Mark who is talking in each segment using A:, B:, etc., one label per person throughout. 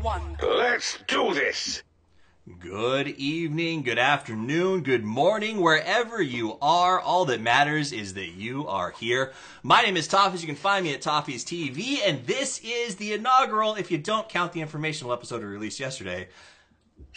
A: one.
B: Let's do this.
C: Good evening, good afternoon, good morning, wherever you are. All that matters is that you are here. My name is Toffees. You can find me at Toffees TV, and this is the inaugural, if you don't count the informational episode we released yesterday,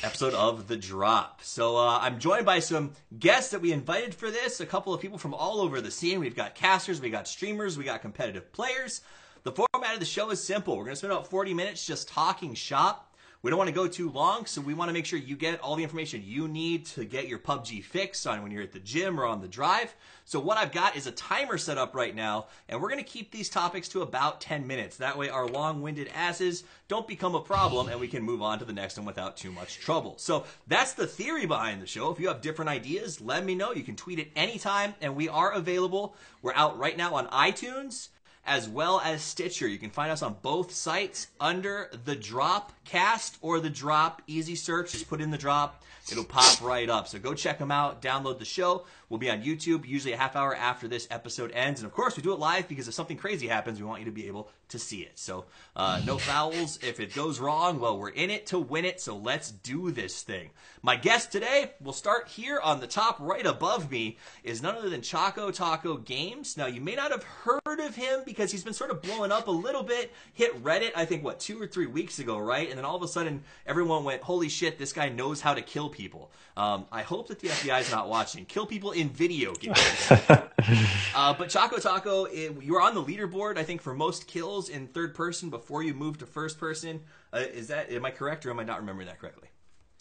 C: episode of The Drop. So uh, I'm joined by some guests that we invited for this, a couple of people from all over the scene. We've got casters, we got streamers, we got competitive players. The format of the show is simple. We're going to spend about 40 minutes just talking shop. We don't want to go too long, so we want to make sure you get all the information you need to get your PUBG fix on when you're at the gym or on the drive. So what I've got is a timer set up right now, and we're going to keep these topics to about 10 minutes. That way our long-winded asses don't become a problem, and we can move on to the next one without too much trouble. So that's the theory behind the show. If you have different ideas, let me know. You can tweet it anytime, and we are available. We're out right now on iTunes as well as Stitcher. You can find us on both sites under the Drop Cast or the Drop. Easy search, just put in the Drop. It'll pop right up. So go check them out, download the show. We'll be on YouTube usually a half hour after this episode ends. And of course, we do it live because if something crazy happens, we want you to be able to see it. So uh, no fouls. If it goes wrong, well, we're in it to win it. So let's do this thing. My guest today, we'll start here on the top right above me, is none other than Choco Taco Games. Now, you may not have heard of him because he's been sort of blowing up a little bit. Hit Reddit, I think, what, two or three weeks ago, right? And then all of a sudden, everyone went, holy shit, this guy knows how to kill people. Um, I hope that the FBI is not watching. Kill people in video games. uh, but Choco Taco, it, you were on the leaderboard, I think, for most kills in third person before you move to first person. Uh, is that am I correct or am I not remembering that correctly?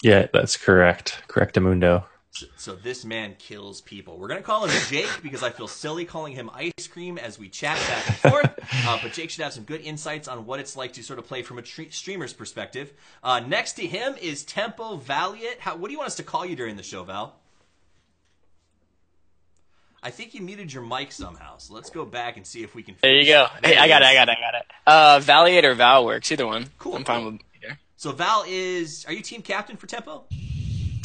D: Yeah, that's correct. Correct, Amundo.
C: So, so this man kills people. We're gonna call him Jake because I feel silly calling him ice cream as we chat back and forth. Uh, but Jake should have some good insights on what it's like to sort of play from a tre- streamer's perspective. Uh, next to him is Tempo Valiant. How, what do you want us to call you during the show, Val? I think you muted your mic somehow, so let's go back and see if we can.
E: There you go. Hey, I got it. I got it. I got it. Uh, Valiant or Val works. Either one.
C: Cool,
E: I'm fine with either.
C: So Val is. Are you team captain for Tempo?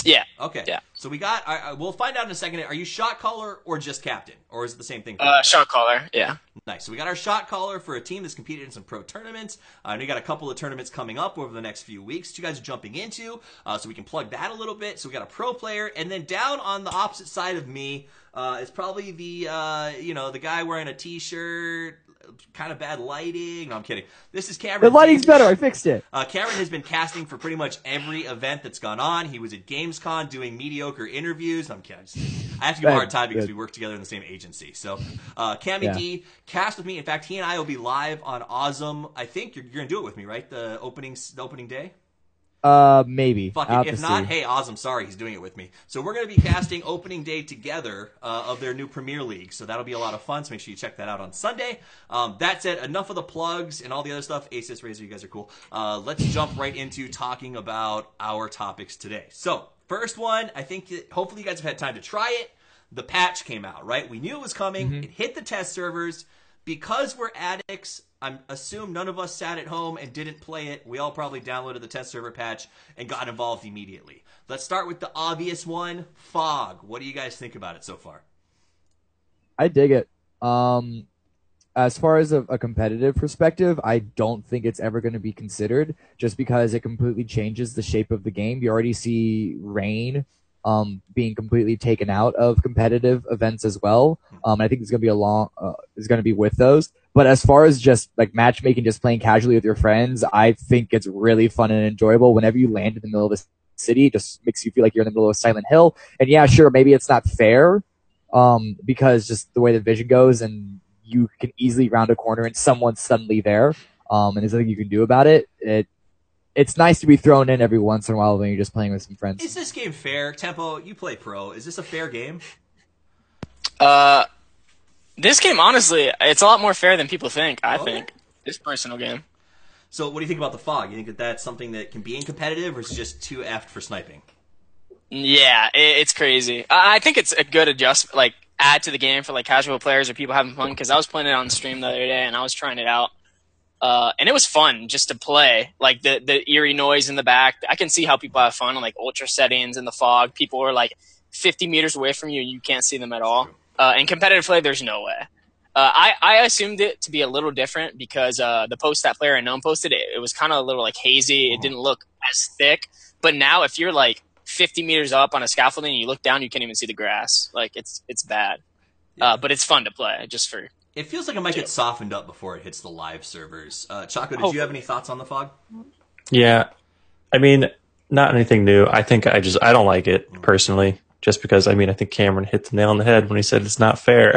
E: Yeah.
C: Okay.
E: Yeah.
C: So we got. I, I, we'll find out in a second. Are you shot caller or just captain, or is it the same thing?
E: Uh, shot caller. Yeah.
C: Nice. So we got our shot caller for a team that's competed in some pro tournaments. Uh, know you got a couple of tournaments coming up over the next few weeks. that You guys are jumping into, uh, so we can plug that a little bit. So we got a pro player, and then down on the opposite side of me uh, is probably the uh, you know the guy wearing a t-shirt, kind of bad lighting. No, I'm kidding. This is Cameron.
F: The lighting's better. I fixed it.
C: Uh, Cameron has been casting for pretty much every event that's gone on. He was at Gamescom doing mediocre interviews. I'm kidding. I just- I have to give him a hard time because
F: Good.
C: we work together in the same agency. So, uh, Cammy
F: Yeah.
C: D cast with me. In fact, he and I will be live on Awesome. I think you're, you're gonna do it with me, right? The opening, the opening day.
F: Uh, maybe.
C: Fuck it. If
F: to
C: not,
F: see.
C: hey, Awesome. Sorry, he's doing it with me. So we're gonna be casting opening day together uh, of their new Premier League. So that'll be a lot of fun. So make sure you check that out on Sunday. Um, that said, enough of the plugs and all the other stuff. Asus Razer, you guys are cool. Uh, let's jump right into talking about our topics today. So first one, I think that hopefully you guys have had time to try it. The patch came out, right? We knew it was coming.
F: Mm-hmm.
C: It hit the test servers because we're addicts. I assume none of us sat at home and didn't play it. We all probably downloaded the test server patch and got involved immediately. Let's start with the obvious one, Fog. What do you guys think about it so far?
F: I dig it. Um, as far as a, a competitive perspective, I don't think it's ever going to be considered just because it completely changes the shape of the game. You already see rain um, being completely taken out of competitive events as well. Um, I think it's going to be a long, uh, is going to be with those. But as far as just like matchmaking, just playing casually with your friends, I think it's really fun and enjoyable. Whenever you land in the middle of the city, it just makes you feel like you're in the middle of Silent Hill. And yeah, sure, maybe it's not fair, um, because just the way the vision goes and you can easily round a corner and someone's suddenly there. Um, and there's nothing you can do about it. It, it's nice to be thrown in every once in a while when you're just playing with some friends.
C: Is this game fair? Tempo, you play pro. Is this a fair game?
E: Uh, this game, honestly, it's a lot more fair than people think. I
C: Okay.
E: think this personal game.
C: So, what do you think about the Fog? You think that that's something that can be in competitive, or is it just too effed for sniping?
E: Yeah, it, it's crazy. I, I think it's a good adjustment, like add to the game for like casual players or people having fun. Because I was playing it on stream the other day and I was trying it out, uh, and it was fun just to play. Like the the eerie noise in the back. I can see how people have fun on like ultra settings in the fog. People are like 50 meters away from you and you can't see them at all. Uh, in competitive play, there's no way. Uh, I I assumed it to be a little different because uh, the post that player unknown posted it, it was kind of a little like hazy. It
C: Mhm.
E: didn't look as thick. But now, if you're like 50 meters up on a scaffolding and you look down, you can't even see the grass. Like it's it's bad. Uh, but it's fun to play just for.
C: It feels like it might get softened up before it hits the live servers. Uh, Choco, did
E: Oh.
C: you have any thoughts on the fog?
D: Yeah, I mean, not anything new. I think I just I don't like it personally, just because I mean I think Cameron hit the nail on the head when he said it's not fair.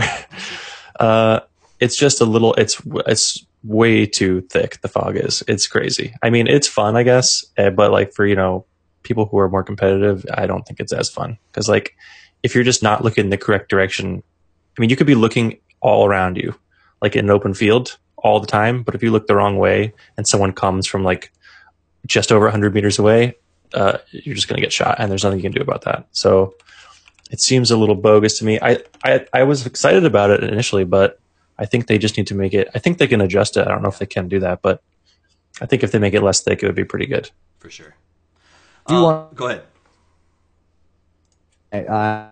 D: uh, it's just a little. It's it's way too thick. The fog is. It's crazy. I mean, it's fun, I guess, eh, but like for you know people who are more competitive, I don't think it's as fun because like if you're just not looking in the correct direction, I mean, you could be looking all around you, like in an open field all the time, but if you look the wrong way and someone comes from like just over 100 meters away, uh, you're just going to get shot, and there's nothing you can do about that. So it seems a little bogus to me. I, I I was excited about it initially, but I think they just need to make it. I think they can adjust it. I don't know if they can do that, but I think if they make it less thick, it would be pretty good.
C: For sure.
F: Do you
C: Uh,
F: want-
C: Go ahead.
F: Uh,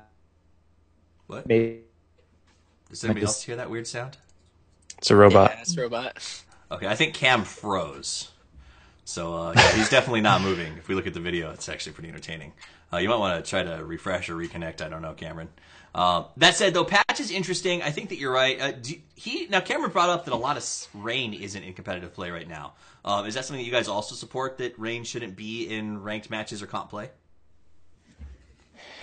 C: What?
F: maybe
C: Does anybody
F: I just-
C: else hear that weird sound?
D: It's a robot.
E: Yeah, it's a robot.
C: Okay, I think Cam froze. So uh, yeah, he's definitely not moving. If we look at the video, it's actually pretty entertaining. Uh, you might want to try to refresh or reconnect. I don't know, Cameron. Uh, that said, though, patch is interesting. I think that you're right. Uh, do, he now Cameron brought up that a lot of rain isn't in competitive play right now. Um, is that something that you guys also support? That rain shouldn't be in ranked matches or comp play?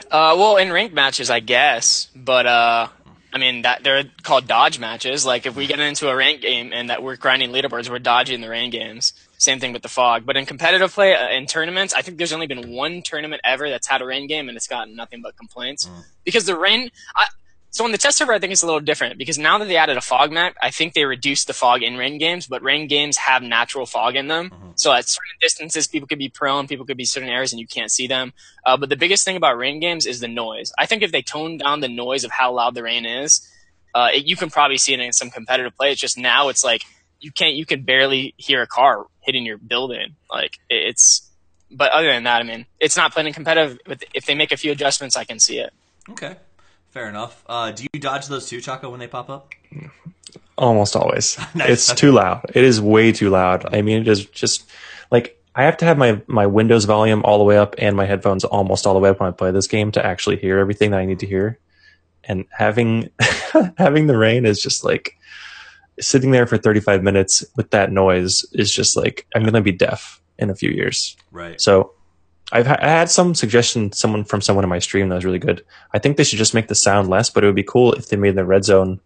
E: Uh, well, in ranked matches, I guess, but uh, I mean that they're called dodge matches. Like if we get into a ranked game and that we're grinding leaderboards, we're dodging the rain games. Same thing with the fog. But in competitive play, uh, in tournaments, I think there's only been one tournament ever that's had a rain game and it's gotten nothing but complaints because the rain. I, so on the test server, I think it's a little different because now that they added a fog map, I think they reduced the fog in rain games, but rain games have natural fog in them. So at certain distances, people could be prone, people could be certain areas, and you can't see them. Uh, but the biggest thing about rain games is the noise. I think if they tone down the noise of how loud the rain is, uh, it, you can probably see it in some competitive play. It's just now it's like you can't, you can barely hear a car hitting your building. Like it, it's, but other than that, I mean, it's not playing competitive. But if they make a few adjustments, I can see it.
C: Okay, fair enough. Uh, do you dodge those too, Choco, when they pop up?
D: Almost always.
C: Nice.
D: It's too loud. It is way too loud. I mean, it is just like I have to have my my Windows volume all the way up and my headphones almost all the way up when I play this game to actually hear everything that I need to hear. And having having the rain is just like sitting there for 35 minutes with that noise is just like I'm going to be deaf in a few years.
C: Right.
D: So I've ha- I had some suggestion someone from someone in my stream that was really good. I think they should just make the sound less, but it would be cool if they made the red zone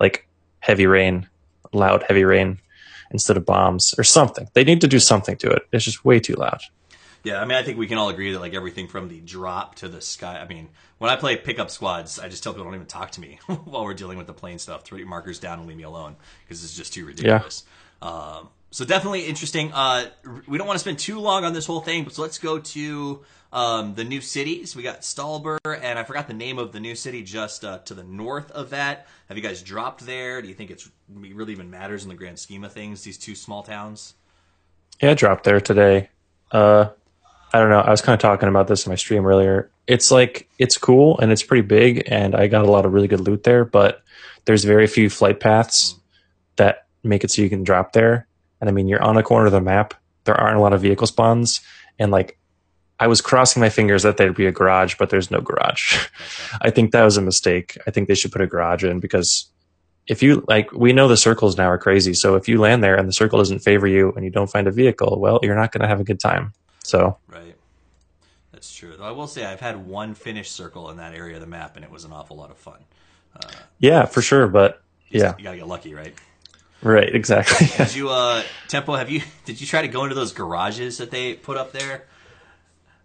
D: like heavy rain, loud heavy rain instead of bombs or something. They need to do something to it. It's just way too loud.
C: Yeah, I mean, I think we can all agree that like everything from the drop to the sky. I mean, when I play pickup squads, I just tell people don't even talk to me while we're dealing with the plane stuff. Throw your markers down and leave me alone because it's just too ridiculous. Um, so definitely interesting. Uh, we don't want to spend too long on this whole thing, but so let's go to um, the new cities. We got Stalber, and I forgot the name of the new city just uh, to the north of that. Have you guys dropped there? Do you think it's it really even matters in the grand scheme of things? These two small towns.
D: Yeah, I dropped there today. Uh, I don't know. I was kind of talking about this in my stream earlier. It's like it's cool and it's pretty big, and I got a lot of really good loot there. But there's very few flight paths that make it so you can drop there. And I mean, you're on a corner of the map. There aren't a lot of vehicle spawns, and like I was crossing my fingers that there'd be a garage, but there's no garage. I think that was a mistake. I think they should put a garage in because if you like, we know the circles now are crazy. So if you land there and the circle doesn't favor you and you don't find a vehicle, well, you're not going to have a good time. So
C: Right. That's true. I will say I've had one finished circle in that area of the map, and it was an awful lot of fun.
D: Uh, yeah, for sure. But yeah,
C: You gotta get lucky, right?
D: Right, exactly.
C: Did you, uh, Tempo? Have you? Did you try to go into those garages that they put up there?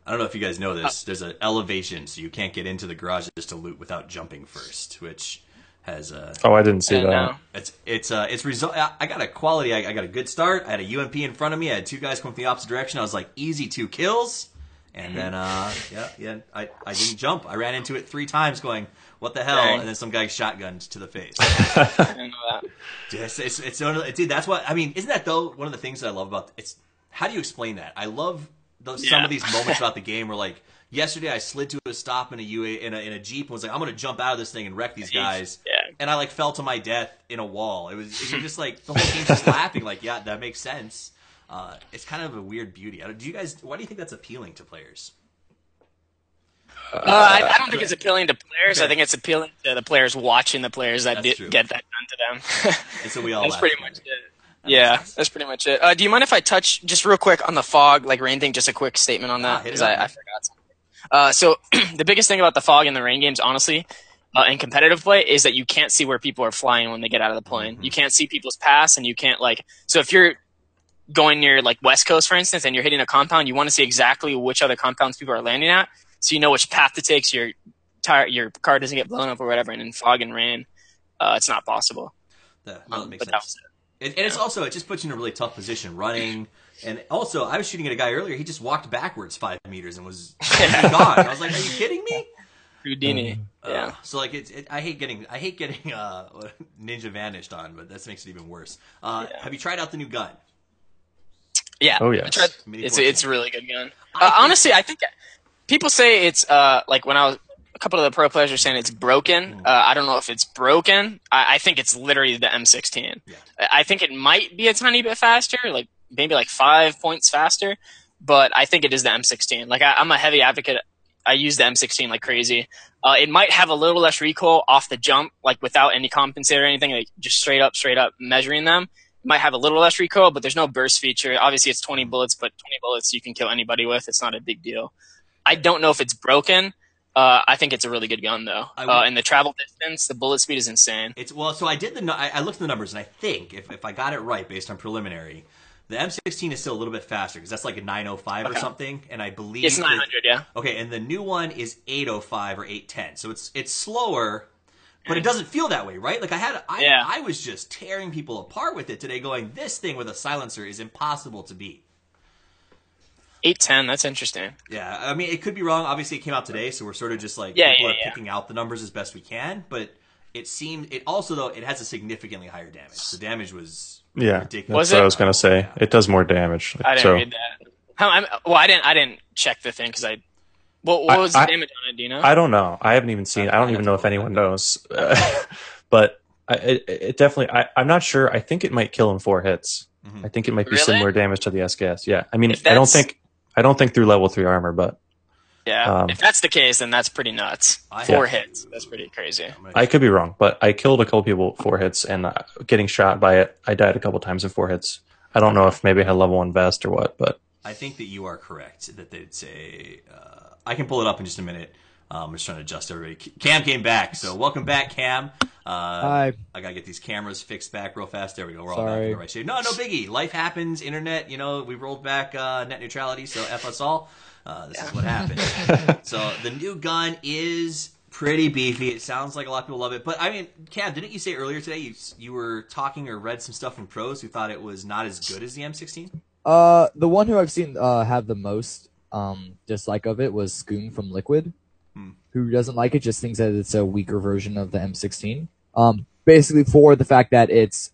C: I don't know if you guys know this. There's an elevation, so you can't get into the garages to loot without jumping first, which has uh,
D: oh, I didn't see that.
E: now,
C: It's it's uh it's result. I I got a quality. I, I got a good start. I had a UMP in front of me. I had two guys come from the opposite direction. I was like easy two kills, and then uh yeah yeah I I didn't jump. I ran into it three times, going what the hell,
E: Dang.
C: and then some guy shotgunned to the face.
E: I didn't know that.
C: Dude, it's, it's, it's, dude, that's what I mean. Isn't that though one of the things that I love about it's how do you explain that? I love those, some of these moments about the game were like yesterday I slid to a stop in a UA in a, in a jeep and was like I'm gonna jump out of this thing and wreck these guys.
E: Yeah.
C: And I like fell to my death in a wall. It was you're just like the whole team's just laughing like yeah that makes sense. Uh, it's kind of a weird beauty. Don't- you guys? Why do you think that's appealing to players?
E: Uh, I, I don't think it's appealing to players.
C: Okay.
E: I think it's appealing to the players watching the players that did get that done to them.
C: And so we all
E: that's pretty much
C: it.
E: it. Yeah, that's pretty much it. Uh, do you mind if I touch just real quick on the fog, like rain thing? Just a quick statement on
C: Ah,
E: that because I. I forgot. Something. Uh, so the biggest thing about the fog in the rain games, honestly, uh, in competitive play, is that you can't see where people are flying when they get out of the plane.
C: Mm-hmm.
E: You can't see people's pass, and you can't like. So if you're going near like West Coast, for instance, and you're hitting a compound, you want to see exactly which other compounds people are landing at, so you know which path to take, so your tire, your car doesn't get blown up or whatever. And in fog and rain, uh, it's not possible.
C: No, that
E: Um,
C: makes
E: that
C: sense.
E: was it.
C: And, and it's also it just puts you in a really tough position running. And also, I was shooting at a guy earlier. He just walked backwards five meters and was gone. I was like, "Are you kidding me?"
E: Houdini.
C: Uh,
E: yeah.
C: so like, it's it, I hate getting I hate getting uh, Ninja vanished on, but this makes it even worse. Uh,
E: Yeah.
C: Have you tried out the new gun?
E: Yeah.
D: Oh, yes.
E: I tried- It's it's a really good gun. Uh, honestly, I think people say it's uh like when I was a couple of the pro players are saying it's broken.
C: Mm.
E: Uh, I don't know if it's broken. I, I think it's literally the M16.
C: Yeah.
E: I I think it might be a tiny bit faster, like maybe like five points faster, but I think it is the M16. Like I, I'm a heavy advocate. I use the M16 like crazy. Uh, it might have a little less recoil off the jump, like without any compensator or anything, like just straight up, straight up measuring them. Might have a little less recoil, but there's no burst feature. Obviously, it's 20 bullets, but 20 bullets you can kill anybody with. It's not a big deal. I don't know if it's broken. Uh, I think it's a really good gun though.
C: I
E: Uh, and the travel distance, the bullet speed is insane.
C: It's well, so I did the I, I looked at the numbers and I think if if I got it right based on preliminary, the M16 is still a little bit faster because that's like a 905 or something, and I believe
E: It's
C: that-
E: 900, yeah.
C: Okay, and the new one is 805 or 810. So it's it's slower, but it doesn't feel that way, right? Like I had I
E: Yeah.
C: I was just tearing people apart with it today going this thing with a silencer is impossible to beat.
E: 810, that's interesting.
C: Yeah, I mean it could be wrong. Obviously it came out today, so we're sort of just like
E: Yeah,
C: people
E: yeah,
C: are
E: yeah.
C: picking out the numbers as best we can, but it seemed it also though it has a significantly higher damage. The damage was
D: Yeah,
C: ridiculous.
D: that's
E: Was
D: what
E: it?
D: I was gonna say.
C: Yeah.
D: It does more damage.
E: I didn't
D: so
E: read that. How, I'm, well, I didn't. I didn't check the thing because I. What, what
D: I-
E: was the
D: I-
E: damage on it? Do you know?
D: I don't know. I haven't even seen. I don't even know if anyone knows. but I, it, it definitely. I, I'm not sure. I think it might kill in four hits.
C: Mhm.
D: I think it might be
E: Really?
D: similar damage to the SKS. Yeah. I mean, I don't think. I don't think through level three armor, but
E: yeah.
D: um,
E: if that's the case, then that's pretty nuts.
C: I-
E: Four
C: Yeah.
E: hits. That's pretty crazy.
C: I'm
D: I could be wrong. But I killed a couple people with four hits, and uh, getting shot by it, I died a couple times in four hits. I don't know if maybe I had level one vest or what, but
C: I think that you are correct. That they'd say uh, I can pull it up in just a minute. Um, I'm just trying to adjust everybody. Cam came back, so welcome back, Cam. Uh,
F: Hi.
C: I gotta get these cameras fixed back real fast. There we go. We're all back in the right shape. No, no biggie. Life happens. Internet. You know, we rolled back uh, net neutrality, so f us all. Uh, this is what happened. so the new gun is pretty beefy. It sounds like a lot of people love it, but I mean, Cam, didn't you say earlier today you you were talking or read some stuff from pros who thought it was not as good as the M16?
F: Uh, the one who I've seen uh, have the most um, dislike of it was Scoon from Liquid,
C: Hmm.
F: who doesn't like it, just thinks that it's a weaker version of the M16. Um, basically for the fact that it's.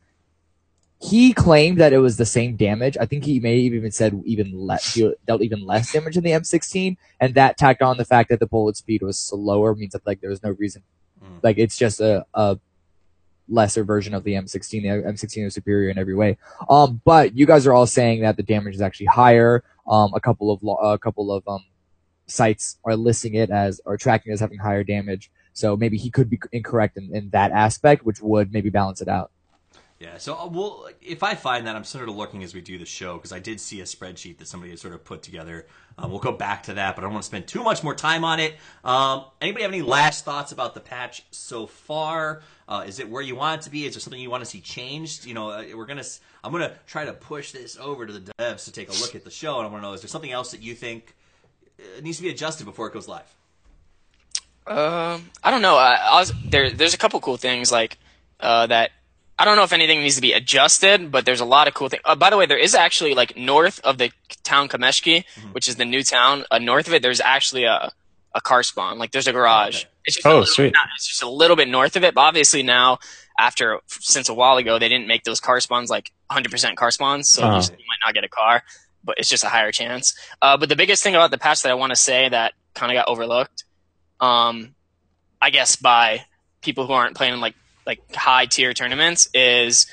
F: He claimed that it was the same damage. I think he may have even said even less, dealt even less damage in the M16, and that tacked on the fact that the bullet speed was slower means that like there was no reason,
C: Hmm.
F: like it's just a, a lesser version of the M16. The M16 is superior in every way. Um, but you guys are all saying that the damage is actually higher. Um, a couple of lo- a couple of um sites are listing it as or tracking it as having higher damage. So maybe he could be incorrect in, in that aspect, which would maybe balance it out.
C: Yeah, so uh, we'll, if I find that, I'm sort of looking as we do the show because I did see a spreadsheet that somebody had sort of put together. Um, we'll go back to that, but I don't want to spend too much more time on it. Um, anybody have any last thoughts about the patch so far? Uh, is it where you want it to be? Is there something you want to see changed? You know, uh, we're gonna. I'm gonna try to push this over to the devs to take a look at the show, and I want to know: is there something else that you think uh, needs to be adjusted before it goes live?
E: Um, I don't know. I, I was, there, there's a couple cool things like uh, that. I don't know if anything needs to be adjusted, but there's a lot of cool things. Uh, by the way, there is actually like north of the town Kameshki, which is the new town. Uh, north of it, there's actually a a car spawn. Like there's a garage.
C: Okay.
E: It's just a
D: Oh,
E: little,
D: sweet.
E: not- it's just a little bit north of it, but obviously now after since a while ago they didn't make those car spawns like 100% car spawns, so you,
D: Uh-huh.
E: just- you might not get a car. but it's just a higher chance. Uh, but the biggest thing about the patch that I want to say that kind of got overlooked, um, I guess by people who aren't playing like like high tier tournaments is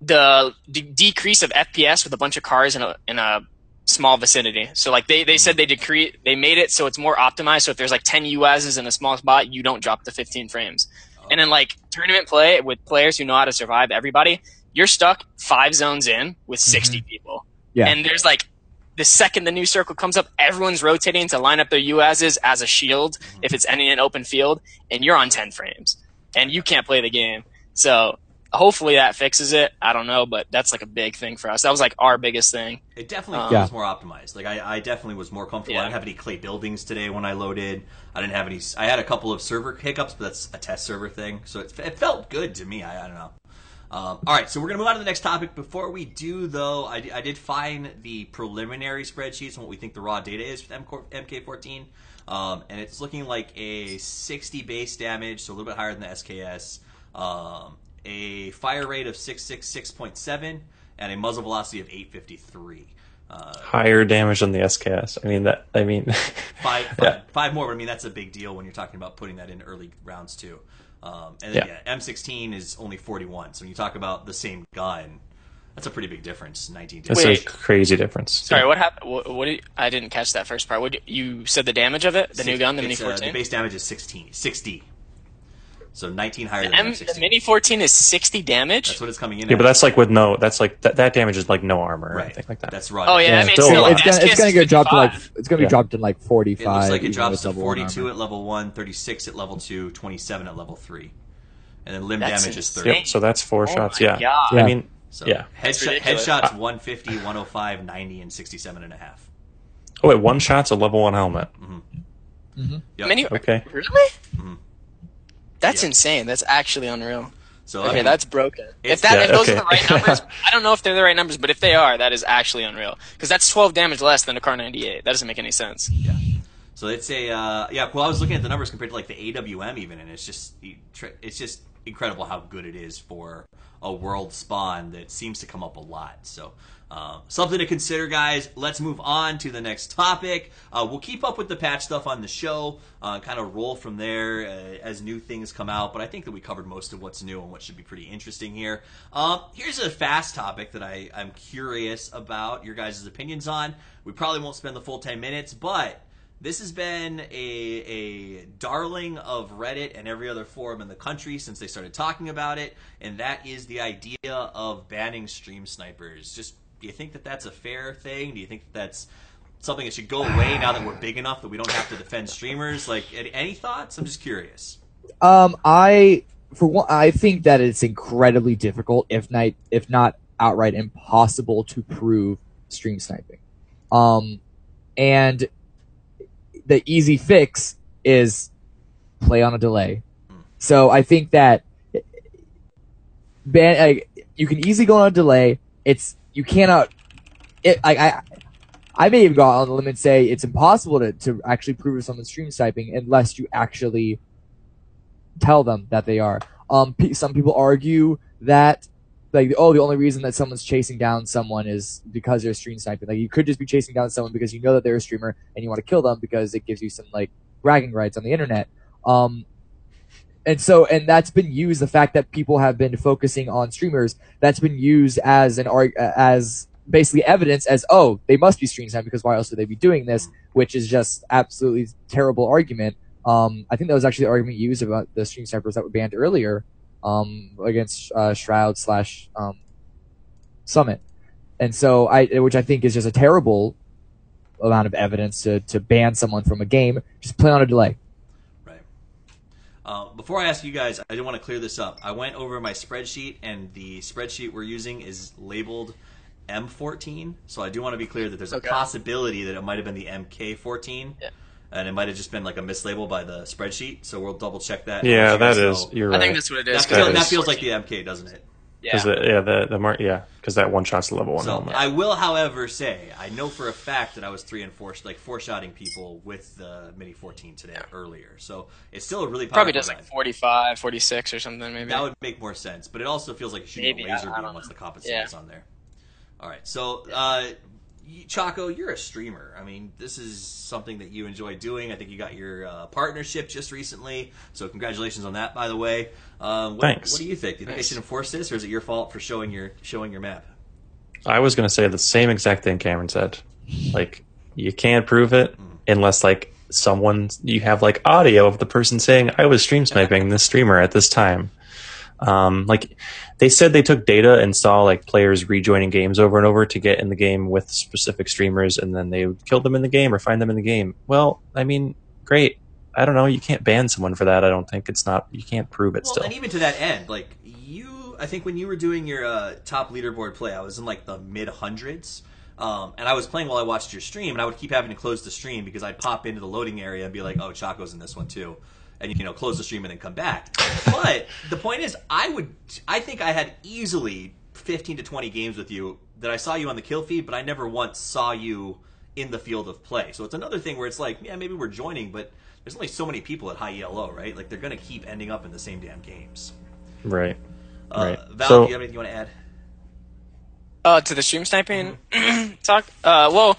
E: the d- decrease of FPS with a bunch of cars in a in a small vicinity. So like they, they said they decree they made it so it's more optimized. So if there's like 10 UAZs in a small spot, you don't drop the 15 frames. And then like tournament play with players who know how to survive everybody, you're stuck five zones in with mm-hmm. 60 people.
F: Yeah.
E: And there's like the second the new circle comes up, everyone's rotating to line up their UAZs as a shield mm-hmm. if it's any an open field, and you're on 10 frames. And you can't play the game. So hopefully that fixes it. I don't know, but that's like a big thing for us. That was like our biggest thing.
C: It definitely
E: Um,
C: feels more optimized. Like I, I definitely was more comfortable.
E: Yeah.
C: I didn't have any clay buildings today when I loaded. I didn't have any. I had a couple of server hiccups, but that's a test server thing, so it, it felt good to me. I, I don't know. Um, all right, so we're gonna move on to the next topic. Before we do, though, I, I did find the preliminary spreadsheets on what we think the raw data is with MK14, um, and it's looking like a 60 base damage, so a little bit higher than the SKS. Um, a fire rate of 666.7 and a muzzle velocity of 853. Uh,
D: Higher damage than the SKS. I mean that. I mean,
C: five, five,
D: Yeah.
C: five more. But I mean, that's a big deal when you're talking about putting that in early rounds too. Um, and then,
D: Yeah.
C: yeah. M16 is only 41. So when you talk about the same gun, that's a pretty big difference. 19
D: that's
C: damage.
D: a crazy difference.
E: Sorry, what happened? What, what did, I didn't catch that first part. What did- you said the damage of it? The new gun, the Mini
C: it's, uh,
E: 14.
C: the base damage is 16, 60. So 19 higher than
E: M,
C: M16.
E: the Mini 14 is 60 damage.
C: that's what it's coming in.
D: Yeah,
C: at.
D: but that's like with no. That's like that. That damage is like no armor or
C: right.
D: anything like that.
C: That's right.
E: Oh, yeah,
D: Yeah,
E: that makes
D: still
E: sense.
F: it's gonna it's
E: SKS
F: gonna get dropped to like it's gonna be
D: Yeah.
F: dropped in like forty five.
C: It looks
F: five.
C: like it drops to 42 at level 1, 36 at level 2, 27 at level 3. And then limb
E: That's
C: damage is
E: insane.
C: 30.
D: Yep. So that's four
E: Oh
D: shots.
E: my
D: Yeah.
E: God.
F: Yeah.
D: I mean,
C: So
D: Yeah.
C: headshot, headshots 150, 105, 90, and 67 and a half.
D: oh wait, one shot's a level one helmet.
C: Yep.
E: Mini,
D: Okay.
E: really?
C: Mhm.
E: That's
C: Yeah.
E: insane. That's actually unreal.
C: So
E: Okay,
C: I mean,
E: that's broken. If that,
D: Yeah,
E: if those
D: okay.
E: are the right numbers, I don't know if they're the right numbers, but if they are, that is actually unreal. Because that's 12 damage less than a Kar 98. That doesn't make any sense.
C: yeah. So it's a uh, yeah. Well, I was looking at the numbers compared to like the AWM even, and it's just it's just incredible how good it is for a world spawn that seems to come up a lot. So. Uh, something to consider, guys. Let's move on to the next topic. Uh, we'll keep up with the patch stuff on the show, uh, kind of roll from there uh, as new things come out. But I think that we covered most of what's new and what should be pretty interesting here. Um, here's a fast topic that I, I'm curious about your guys' opinions on. We probably won't spend the full 10 minutes, but this has been a, a darling of Reddit and every other forum in the country since they started talking about it, and that is the idea of banning stream snipers. Just do you think that that's a fair thing? Do you think that that's something that should go away now that we're big enough that we don't have to defend streamers? Like, any, thoughts? I'm just curious.
F: Um, I for one, I think that it's incredibly difficult, if not if not outright impossible, to prove stream sniping. Um, and the easy fix is play on a delay. So I think that ban like, you can easily go on a delay. It's you cannot. It like I. I may even go on the limb and say it's impossible to, to actually prove if someone's stream sniping unless you actually tell them that they are. Um, pe- some people argue that like oh the only reason that someone's chasing down someone is because they're stream sniping. Like you could just be chasing down someone because you know that they're a streamer and you want to kill them because it gives you some like bragging rights on the internet. Um, and so and that's been used. The fact that people have been focusing on streamers that's been used as an as basically evidence as oh they must be stream sniping because why else would they be doing this? Which is just absolutely terrible argument. Um, I think that was actually the argument used about the stream snipers that were banned earlier um, against uh, Shroud slash um, Summit, and so I, which I think is just a terrible amount of evidence to to ban someone from a game. Just play on a delay.
C: Right. Uh, before I ask you guys, I do want to clear this up. I went over my spreadsheet, and the spreadsheet we're using is labeled M14. So I do want to be clear that there's
E: Okay.
C: a possibility that it might have been the MK14.
E: Yeah.
C: And it might have just been like a mislabel by the spreadsheet. So we'll double check that.
D: Yeah,
C: Let you
D: that
C: guys
D: is.
C: know.
D: You're
E: I think that's what it is.
C: That,
E: 'cause
C: feel-
E: it
C: that feels like the MK, doesn't it?
E: Yeah.
D: Because the, yeah, the the mar- yeah, because that one shot's the level one
C: So
D: helmet.
C: I will, however, say I know for a fact that I was three and four, like four shotting people with the Mini 14 today earlier. So it's still a really
E: Probably
C: powerful
E: does like
C: gun.
E: 45, 46 or something maybe.
C: That would make more sense, but it also feels like shooting
E: Maybe,
C: a laser
E: I- I
C: beam
E: don't
C: once the
E: know.
C: compensate
E: Yeah.
C: is on there. All right. So, uh, y- Choco, you're a streamer. I mean, this is something that you enjoy doing. I think you got your uh, partnership just recently. So, congratulations on that, by the way. Um, what,
D: Thanks.
C: What do you think? Do you think
E: Thanks.
C: they should enforce this, or is it your fault for showing your showing your map?
D: I was going to say the same exact thing Cameron said. Like, you can't prove it unless, like, someone, you have, like, audio of the person saying, I was stream sniping this streamer at this time. Um, like, they said they took data and saw, like, players rejoining games over and over to get in the game with specific streamers, and then they would kill them in the game or find them in the game. Well, I mean, great. I don't know. You can't ban someone for that. I don't think it's not, you can't prove it
C: Well,
D: still.
C: and even to that end, like you, I think when you were doing your uh, top leaderboard play, I was in like the mid hundreds. Um, and I was playing while I watched your stream, and I would keep having to close the stream because I'd pop into the loading area and be like, "Oh, Choco's in this one too," and you know, close the stream and then come back. but the point is, I would, I think I had easily fifteen to twenty games with you that I saw you on the kill feed, but I never once saw you in the field of play. So it's another thing where it's like, yeah, maybe we're joining, but there's only so many people at high ELO, right? Like they're going to keep ending up in the same damn games.
D: right.
C: Uh,
D: Right.
C: Val,
D: So-
C: do you have anything you want to add?
E: Uh, to the stream sniping talk. Uh, well,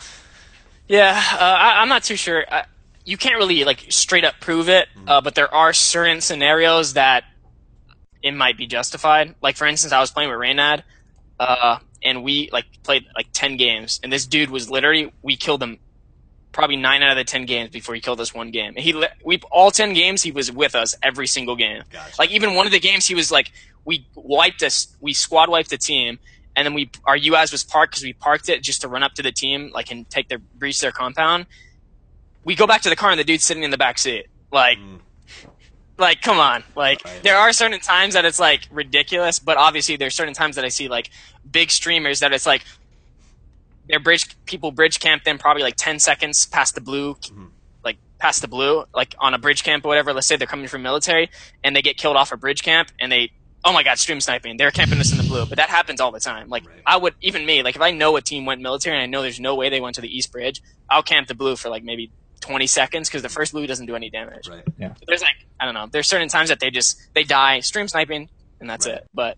E: yeah, uh, I, I'm not too sure. I, you can't really like straight up prove it, uh, but there are certain scenarios that it might be justified. Like for instance, I was playing with Reynad, uh, and we like played like ten games, and this dude was literally we killed him probably nine out of the ten games before he killed us one game. And he we all ten games he was with us every single game.
C: Gotcha.
E: Like even one of the games he was like we wiped us, we squad wiped the team, and then we our UAZ was parked because we parked it just to run up to the team like and take their breach their compound. We go back to the car and the dude's sitting in the back seat. Like
C: Mm.
E: like come on like
C: Right.
E: there are certain times that it's like ridiculous but obviously there's certain times that i see like big streamers that it's like their bridge people bridge camp them probably like 10 seconds past the blue like past the blue like on a bridge camp or whatever let's say they're coming from military and they get killed off a bridge camp and they oh my god stream sniping they're camping us in the blue but that happens all the time like
C: Right.
E: i would even me like if i know a team went military and i know there's no way they went to the east bridge i'll camp the blue for like maybe 20 seconds because the mm-hmm. first blue doesn't do any damage
C: Right.
E: there's like I don't know. There's certain times that they just they die stream sniping and that's
C: Right.
E: it. But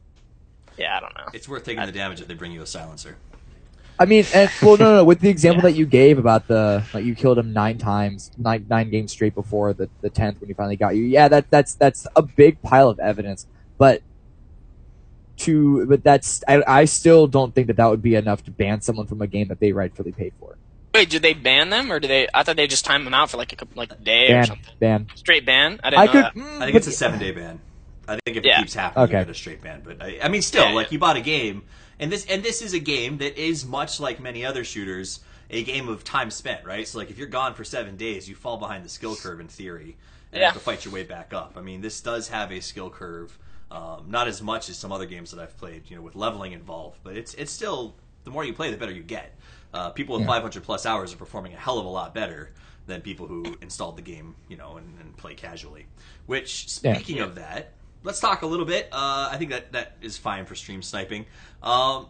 E: yeah, I don't know.
C: It's worth taking the damage if they bring you a silencer.
F: I mean, and, well, no, no, no. With the example that you gave about the like you killed him nine times, nine nine games straight before the the tenth when he finally got you. Yeah, that that's that's a big pile of evidence. But to but that's I I still don't think that that would be enough to ban someone from a game that they rightfully paid for.
E: Wait, did they ban them or do they? I thought they just timed them out for like a couple, like a day or something.
F: ban.
E: Straight ban. I didn't
F: I
E: know
F: could.
E: that.
C: I think it's a seven day ban. I think if
E: Yeah.
C: it keeps happening,
F: Okay.
C: you get a straight ban. But I, I mean, still,
E: Yeah,
C: like
E: yeah.
C: you bought a game, and this and this is a game that is much like many other shooters, a game of time spent, right? So like if you're gone for seven days, you fall behind the skill curve in theory, and
E: Yeah.
C: have to fight your way back up. I mean, this does have a skill curve, um, not as much as some other games that I've played, you know, with leveling involved, but it's it's still the more you play, the better you get. Uh, people with
F: Yeah.
C: 500 plus hours are performing a hell of a lot better than people who installed the game, you know, and, and play casually. Which,
F: Yeah.
C: speaking of that, let's talk a little bit. Uh, I think that that is fine for stream sniping. Um,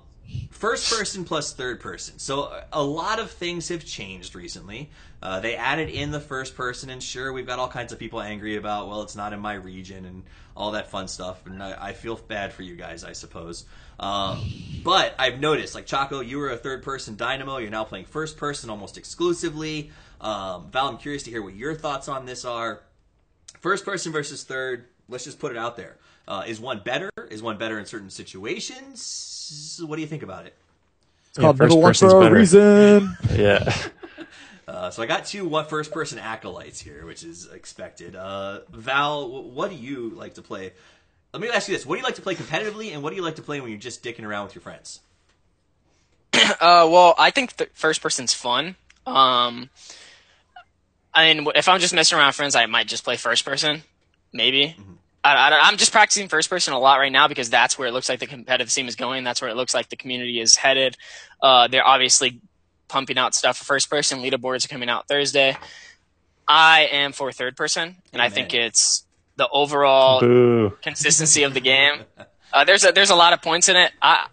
C: first person plus third person. So a lot of things have changed recently. Uh, they added in the first person, and sure, we've got all kinds of people angry about, well, it's not in my region and all that fun stuff. And I, I feel bad for you guys, I suppose. Um, but I've noticed, like Choco, you were a third person Dynamo. You're now playing first person almost exclusively. Um, Val, I'm curious to hear what your thoughts on this are. First person versus third. Let's just put it out there. Uh, is one better? Is one better in certain situations? What do you think about it?
F: It's called
D: first
F: number one
D: person's
F: for a
D: better.
F: reason.
D: Yeah.
C: Uh, so I got two one first person acolytes here, which is expected. Uh, Val, what do you like to play? Let me ask you this: What do you like to play competitively, and what do you like to play when you're just dicking around with your friends?
E: Uh, well, I think the first person's fun. Um, I mean, if I'm just messing around with friends, I might just play first person, maybe. I, I, I'm just practicing first person a lot right now because that's where it looks like the competitive scene is going. That's where it looks like the community is headed. Uh, they're obviously pumping out stuff for first person. Leaderboards are coming out Thursday. I am for third person, and I think it's the overall
D: Boo.
E: consistency of the game. Uh, there's a, there's a lot of points in it. I,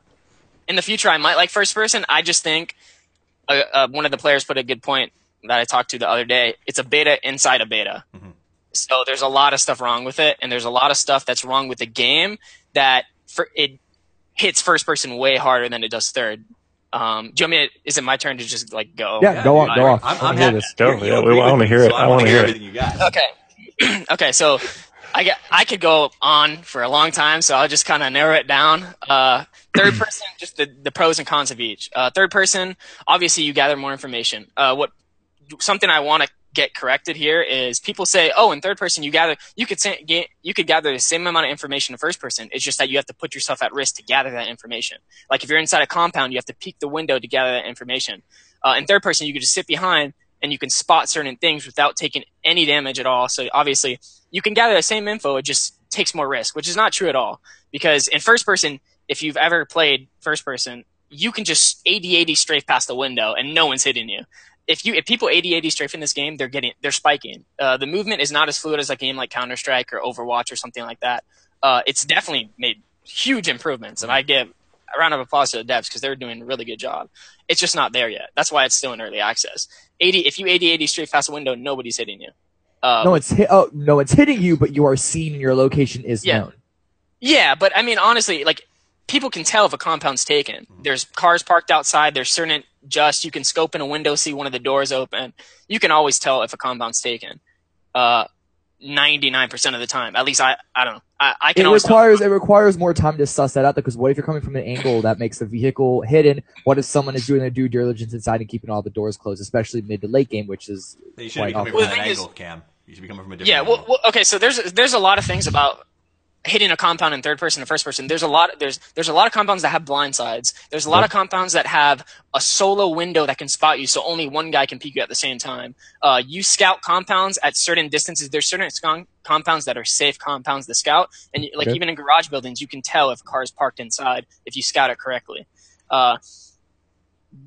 E: in the future, I might like first person. I just think uh, uh, one of the players put a good point that I talked to the other day. It's a beta inside a beta. So there's a lot of stuff wrong with it, and there's a lot of stuff that's wrong with the game that for, it hits first person way harder than it does third. Um, do you want me? To, is it my turn to just like go?
F: Yeah, go on, go on.
C: I'm,
F: I wanna
C: I'm
F: hear
C: happy
F: this.
D: Go, yeah, I wanna hear it.
C: so
D: I wanna hear it.
C: everything you got.
E: Okay. okay, so I get I could go on for a long time, so I'll just kind of narrow it down. Uh, third person, just the, the pros and cons of each. Uh, third person, obviously you gather more information. Uh, what something I want to get corrected here is people say, oh, in third person you gather you could say, ga- you could gather the same amount of information in first person. It's just that you have to put yourself at risk to gather that information. Like if you're inside a compound, you have to peek the window to gather that information. Uh, in third person, you could just sit behind and you can spot certain things without taking any damage at all. So obviously, you can gather the same info. It just takes more risk, which is not true at all. Because in first person, if you've ever played first person, you can just A-D-A-D strafe past the window and no one's hitting you. If you if people A-D-A-D strafe in this game, they're getting they're spiking. Uh, the movement is not as fluid as a game like Counter Strike or Overwatch or something like that. Uh, it's definitely made huge improvements, and I give a round of applause to the devs because they're doing a really good job. It's just not there yet. That's why it's still in early access. 80 if you A-D-A-D straight past the window, nobody's hitting you. Uh,
F: No, it's hit. Oh no, it's hitting you, but you are seen and your location is
E: Yeah.
F: known.
E: Yeah, but I mean, honestly, like people can tell if a compound's taken. There's cars parked outside. There's certain just you can scope in a window, see one of the doors open. You can always tell if a compound's taken. Uh, ninety nine percent of the time, at least I I don't know. I, I can
F: It requires it requires more time to suss that out because what if you're coming from an angle that makes the vehicle hidden? What if someone is doing their due diligence inside and keeping all the doors closed, especially mid to late game, which is
C: You shouldn't be
F: Quite
C: coming
E: Well,
C: from
E: the
C: that
E: thing is-
C: Cam. You should be coming from a different
E: Yeah,
C: angle.
E: well, well, okay. So there's there's a lot of things about hitting a compound in third person and first person. There's a lot there's there's a lot of compounds that have blind sides. There's a lot of compounds that have a solo window that can spot you, so only one guy can peek you at the same time. Uh, you scout compounds at certain distances. There's certain scon- compounds that are safe compounds to scout, and like
F: Okay.
E: even in garage buildings, you can tell if a car is parked inside if you scout it correctly. Uh,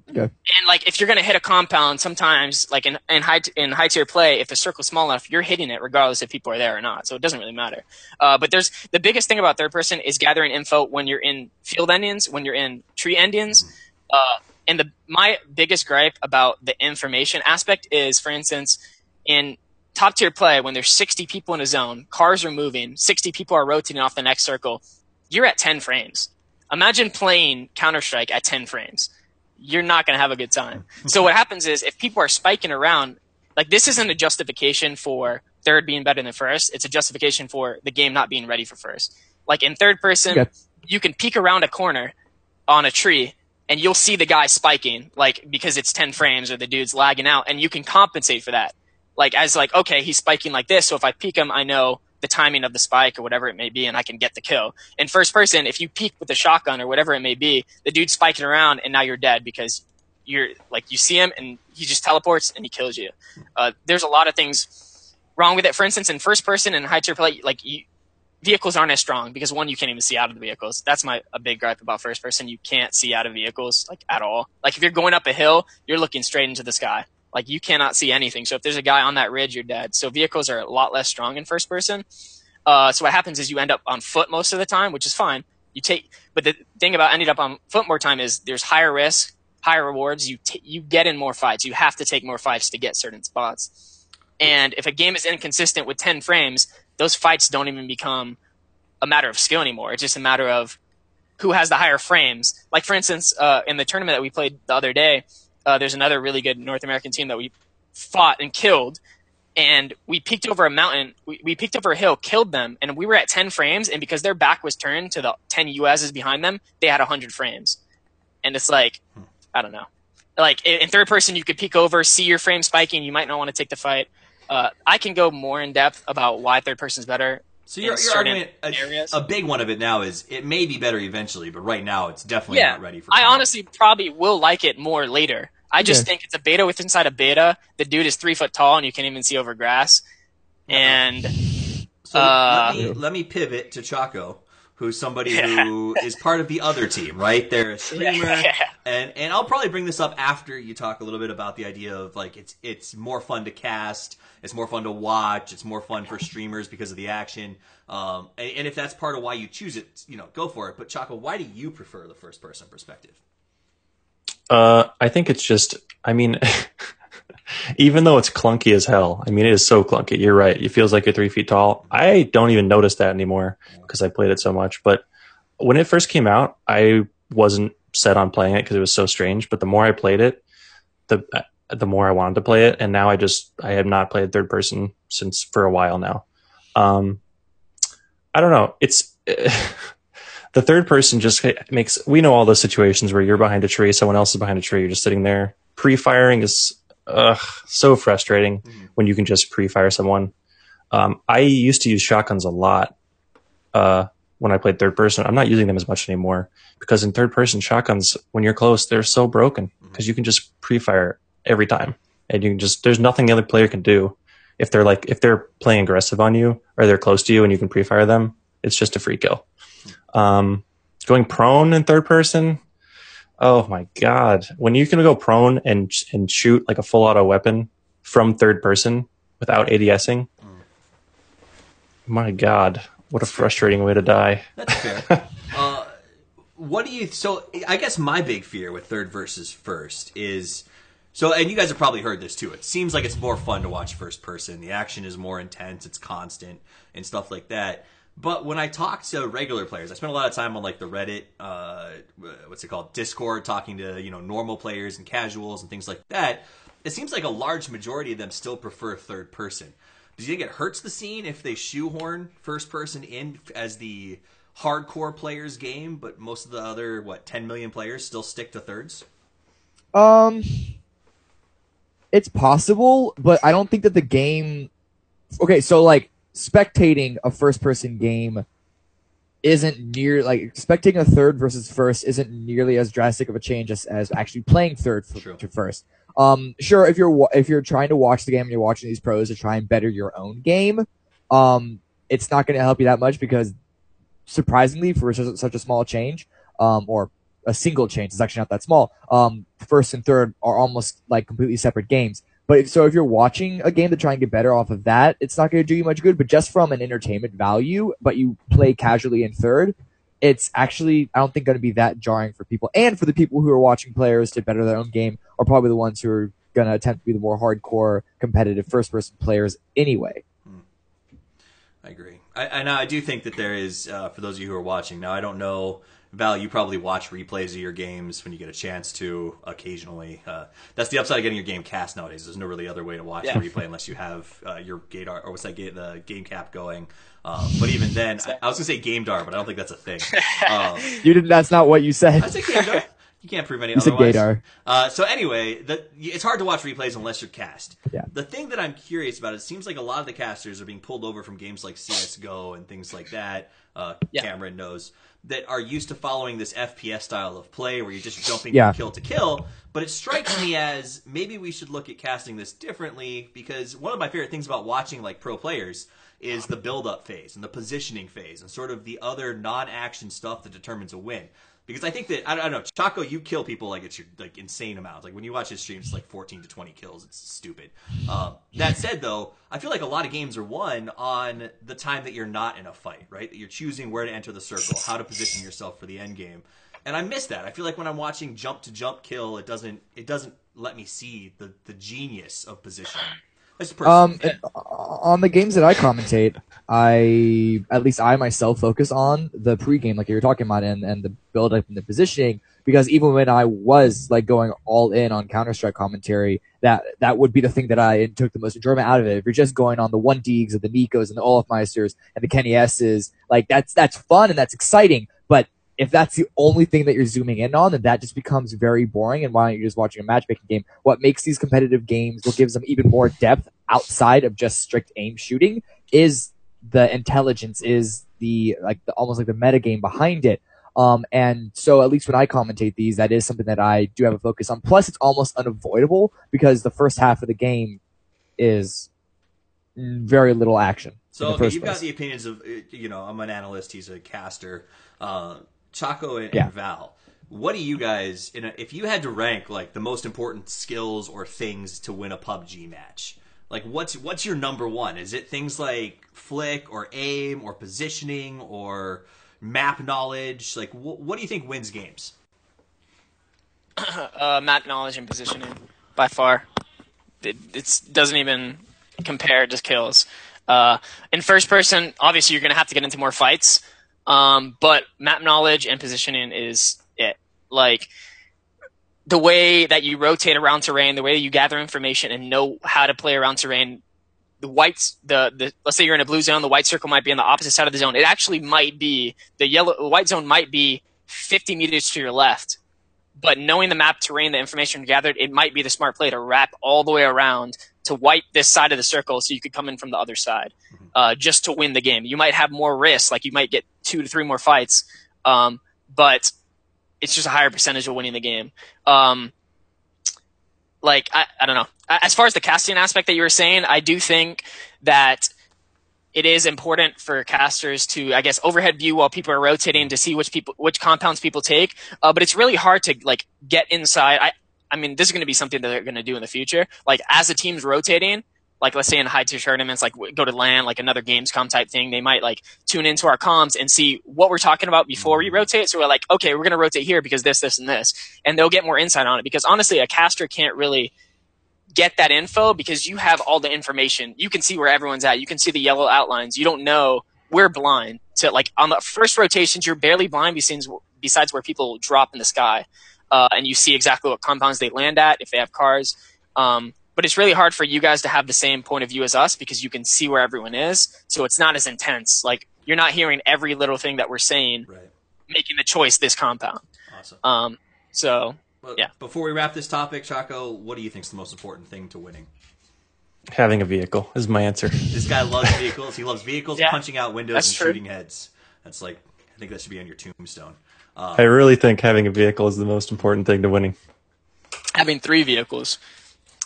F: Okay.
E: and like if you're gonna hit a compound, sometimes like in in high in high tier play, if the circle's small enough, you're hitting it regardless if people are there or not. So it doesn't really matter. Uh, but there's the biggest thing about third person is gathering info when you're in field endings, when you're in tree endings. Uh, and the my biggest gripe about the information aspect is, for instance, in top tier play, when there's 60 people in a zone, cars are moving, 60 people are rotating off the next circle, you're at 10 frames. Imagine playing Counter Strike at 10 frames. You're not going to have a good time. so what happens is if people are spiking around, like this isn't a justification for third being better than first. It's a justification for the game not being ready for first. Like in third person,
F: Okay.
E: you can peek around a corner on a tree and you'll see the guy spiking, like because it's 10 frames or the dude's lagging out, and you can compensate for that. Like as like, okay, he's spiking like this, so if I peek him, I know the timing of the spike or whatever it may be, and I can get the kill. In first person, if you peek with a shotgun or whatever it may be, the dude's spiking around, and now you're dead because you're like you see him and he just teleports and he kills you. Uh, there's a lot of things wrong with it. For instance, in first person and high tier play, like you, vehicles aren't as strong because one, you can't even see out of the vehicles. That's my a big gripe about first person. You can't see out of vehicles like at all. Like if you're going up a hill, you're looking straight into the sky. Like you cannot see anything. So if there's a guy on that ridge, you're dead. So vehicles are a lot less strong in first person. Uh, so what happens is you end up on foot most of the time, which is fine. You take, but the thing about ending up on foot more time is there's higher risk, higher rewards. You t- you get in more fights. You have to take more fights to get certain spots. And if a game is inconsistent with 10 frames, those fights don't even become a matter of skill anymore. It's just a matter of who has the higher frames. Like for instance, uh, in the tournament that we played the other day, uh, there's another really good North American team that we fought and killed, and we peeked over a mountain. We, we peeked over a hill, killed them, and we were at 10 frames. And because their back was turned to the 10 UAZs behind them, they had 100 frames. And it's like, I don't know. Like in third person, you could peek over, see your frame spiking. You might not want to take the fight. Uh, I can go more in depth about why third person is better.
C: So your, your argument, a, a big one of it now is it may be better eventually, but right now it's definitely
E: yeah,
C: not ready for.
E: I honestly probably will like it more later. I just
F: Okay.
E: think it's a beta with inside a beta. The dude is three foot tall and you can't even see over grass. And
C: So
E: Uh,
C: let, me, let me pivot to Choco, who's somebody who is part of the other team, right? They're a streamer,
E: Yeah.
C: and and I'll probably bring this up after you talk a little bit about the idea of like it's it's more fun to cast, it's more fun to watch, it's more fun for streamers because of the action. Um, and, and if that's part of why you choose it, you know, go for it. But Choco, why do you prefer the first person perspective?
D: Uh, I think it's just, I mean, even though it's clunky as hell, I mean, it is so clunky. You're right. It feels like you're three feet tall. I don't even notice that anymore because I played it so much. But when it first came out, I wasn't set on playing it because it was so strange. But the more I played it, the uh, the more I wanted to play it, and now I just I have not played third person since for a while now. Um, I don't know. It's the third person just makes we know all those situations where you're behind a tree, someone else is behind a tree, you're just sitting there. Pre-firing is ugh, so frustrating
C: Mhm.
D: when you can just pre-fire someone. Um, I used to use shotguns a lot uh, when I played third person. I'm not using them as much anymore because in third person shotguns, when you're close, they're so broken because you can just pre-fire every time, and you can just there's nothing the other player can do if they're like if they're playing aggressive on you or they're close to you and you can pre-fire them. It's just a free kill. Um, going prone in third person. Oh my god! When you can go prone and and shoot like a full auto weapon from third person without ADSing, my god, what a frustrating way to die.
C: That's fair. uh, what do you? So I guess my big fear with third versus first is so, and you guys have probably heard this too. It seems like it's more fun to watch first person. The action is more intense. It's constant and stuff like that. But when I talk to regular players, I spend a lot of time on like the Reddit, uh, what's it called, Discord, talking to you know normal players and casuals and things like that. It seems like a large majority of them still prefer third person. Do you think it hurts the scene if they shoehorn first person in as the hardcore players game, but most of the other what 10 million players still stick to thirds?
F: Um, it's possible, but I don't think that the game. Okay, so like spectating a first-person game isn't near like expecting a third versus first isn't nearly as drastic of a change as, as actually playing third f-
C: True.
F: to first. Um, sure, if you're if you're trying to watch the game and you're watching these pros to try and better your own game, um, it's not going to help you that much because surprisingly for such, such a small change, um, or a single change, it's actually not that small. Um, first and third are almost like completely separate games. But so if you're watching a game to try and get better off of that, it's not going to do you much good. But just from an entertainment value, but you play casually in third, it's actually I don't think going to be that jarring for people. And for the people who are watching players to better their own game are probably the ones who are going to attempt to be the more hardcore competitive first person players anyway.
C: I agree. I, and I do think that there is, uh, for those of you who are watching, now I don't know, Val, you probably watch replays of your games when you get a chance to occasionally. Uh, that's the upside of getting your game cast nowadays. There's no really other way to watch
E: Yeah.
C: a replay unless you have uh, your Gator, or what's that, ga- the game cap going. Um, but even then, I, I was going to say GameDar, but I don't think that's a thing. Um,
F: You didn't. That's not what you said.
C: I said GameDar. You can't prove any
F: You said
C: otherwise.
F: Gaydar.
C: Uh, so anyway, the, it's hard to watch replays unless you're cast.
F: Yeah.
C: The thing that I'm curious about, it seems like a lot of the casters are being pulled over from games like CS:GO and things like that. Uh,
E: Yeah.
C: Cameron knows that are used to following this FPS style of play where you're just jumping
F: Yeah.
C: from kill to kill. But it strikes me as maybe we should look at casting this differently because one of my favorite things about watching like pro players is the build up phase and the positioning phase and sort of the other non action stuff that determines a win. Because I think that I don't, I don't know, Choco, you kill people like it's your like insane amounts. Like when you watch his streams, it's like fourteen to twenty kills. It's stupid. Um, that said, though, I feel like a lot of games are won on the time that you're not in a fight, right? That you're choosing where to enter the circle, how to position yourself for the end game, and I miss that. I feel like when I'm watching jump to jump kill, it doesn't it doesn't let me see the the genius of positioning.
F: Um,
C: thing.
F: and on the games that I commentate, I at least I myself focus on the pregame, like you were talking about, and and the build up and the positioning. Because even when I was like going all in on Counter Strike commentary, that that would be the thing that I took the most enjoyment out of it. If you're just going on the one Deegs, and the Nikos, and the Olofmeisters, and the Kenny S's, like that's that's fun and that's exciting. If that's the only thing that you're zooming in on, then that just becomes very boring. And why aren't you just watching a matchmaking game? What makes these competitive games, what gives them even more depth outside of just strict aim shooting, is the intelligence, is the like the, almost like the meta game behind it. Um, and so at least when I commentate these, that is something that I do have a focus on. Plus, it's almost unavoidable because the first half of the game is very little action.
C: So okay, you've got the opinions of uh, you know I'm an analyst, he's a caster. Uh, Choco and,
F: Yeah.
C: and Val, what do you guys? In a, if you had to rank like the most important skills or things to win a PUBG match, like what's what's your number one? Is it things like flick or aim or positioning or map knowledge? Like wh- what do you think wins games?
E: uh, map knowledge and positioning by far. It it's, doesn't even compare to kills. Uh, in first person, obviously you're going to have to get into more fights, um, but map knowledge and positioning is it. like the way that you rotate around terrain, the way that you gather information and know how to play around terrain. The whites, the, the let's say you're in a blue zone, the white circle might be on the opposite side of the zone. It actually might be the yellow, white zone might be 50 meters to your left. But knowing the map terrain, the information gathered, it might be the smart play to wrap all the way around to wipe this side of the circle so you could come in from the other side, uh, just to win the game. You might have more risk, like you might get two to three more fights, um, but it's just a higher percentage of winning the game. Um, like I, I don't know. As far as the casting aspect that you were saying, I do think that it is important for casters to, I guess, overhead view while people are rotating to see which people, which compounds people take. Uh, but it's really hard to like get inside. I, I mean, this is going to be something that they're going to do in the future. Like as the team's rotating, like let's say in high tier tournaments, like go to LAN, like another Gamescom type thing, they might like tune into our comms and see what we're talking about before we rotate. So we're like, okay, we're going to rotate here because this, this, and this, and they'll get more insight on it. Because honestly, a caster can't really get that info because you have all the information. You can see where everyone's at. You can see the yellow outlines. You don't know. We're blind to like on the first rotations. You're barely blind besides besides where people drop in the sky, uh, and you see exactly what compounds they land at if they have cars. Um, but it's really hard for you guys to have the same point of view as us because you can see where everyone is. So it's not as intense. Like you're not hearing every little thing that we're saying,
C: Right.
E: making the choice this compound.
C: Awesome.
E: Um, so
C: Well,
E: yeah.
C: Before we wrap this topic, Choco, what do you think is the most important thing to winning?
D: Having a vehicle is my answer.
C: This guy loves vehicles. He loves vehicles,
E: Yeah,
C: punching out windows,
E: that's
C: and
E: true.
C: shooting heads. That's like, I think that should be on your tombstone. Uh,
D: I really think having a vehicle is the most important thing to winning.
E: having three vehicles.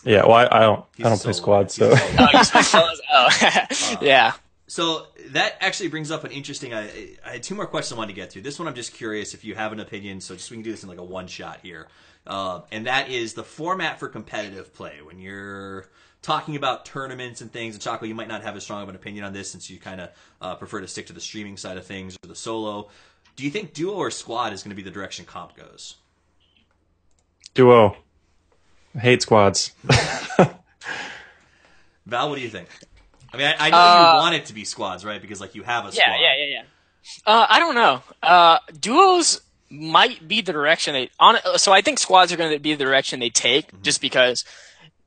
D: Yeah, well, I, I don't,
C: he's
D: I
C: a
D: don't play
C: solo
D: squad, so
C: He's a solo guy.
E: Oh, you spent fellas? oh. yeah.
C: So that actually brings up an interesting. I, I had two more questions I wanted to get to. This one I'm just curious if you have an opinion. So just we can do this in like a one shot here, uh, and that is the format for competitive play. When you're talking about tournaments and things, and Choco, you might not have as strong of an opinion on this since you kind of uh, prefer to stick to the streaming side of things or the solo. Do you think duo or squad is going to be the direction comp goes?
D: duo. I hate squads.
C: Val, what do you think? I mean, I, I know
E: Uh,
C: you want it to be squads, right? Because like you have a squad.
E: Yeah, yeah, yeah, yeah. Uh, I don't know. Uh, duos might be the direction they on. So I think squads are going to be the direction they take,
C: Mm-hmm.
E: just because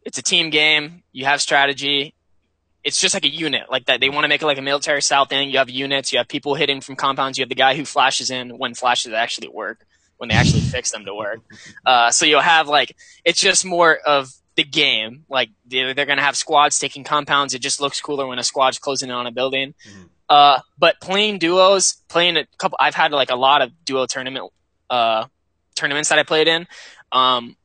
E: it's a team game. You have strategy. It's just like a unit, like that. They want to make it like a military style thing. You have units. You have people hitting from compounds. You have the guy who flashes in when flashes actually work, when they actually fix them to work. Uh, so you'll have like it's just more of the game. Like they're, they're going to have squads taking compounds. It just looks cooler when a squad's closing in on a building. Uh, but playing duos, playing a couple, I've had like a lot of duo tournament, uh, tournaments that I played in. Um,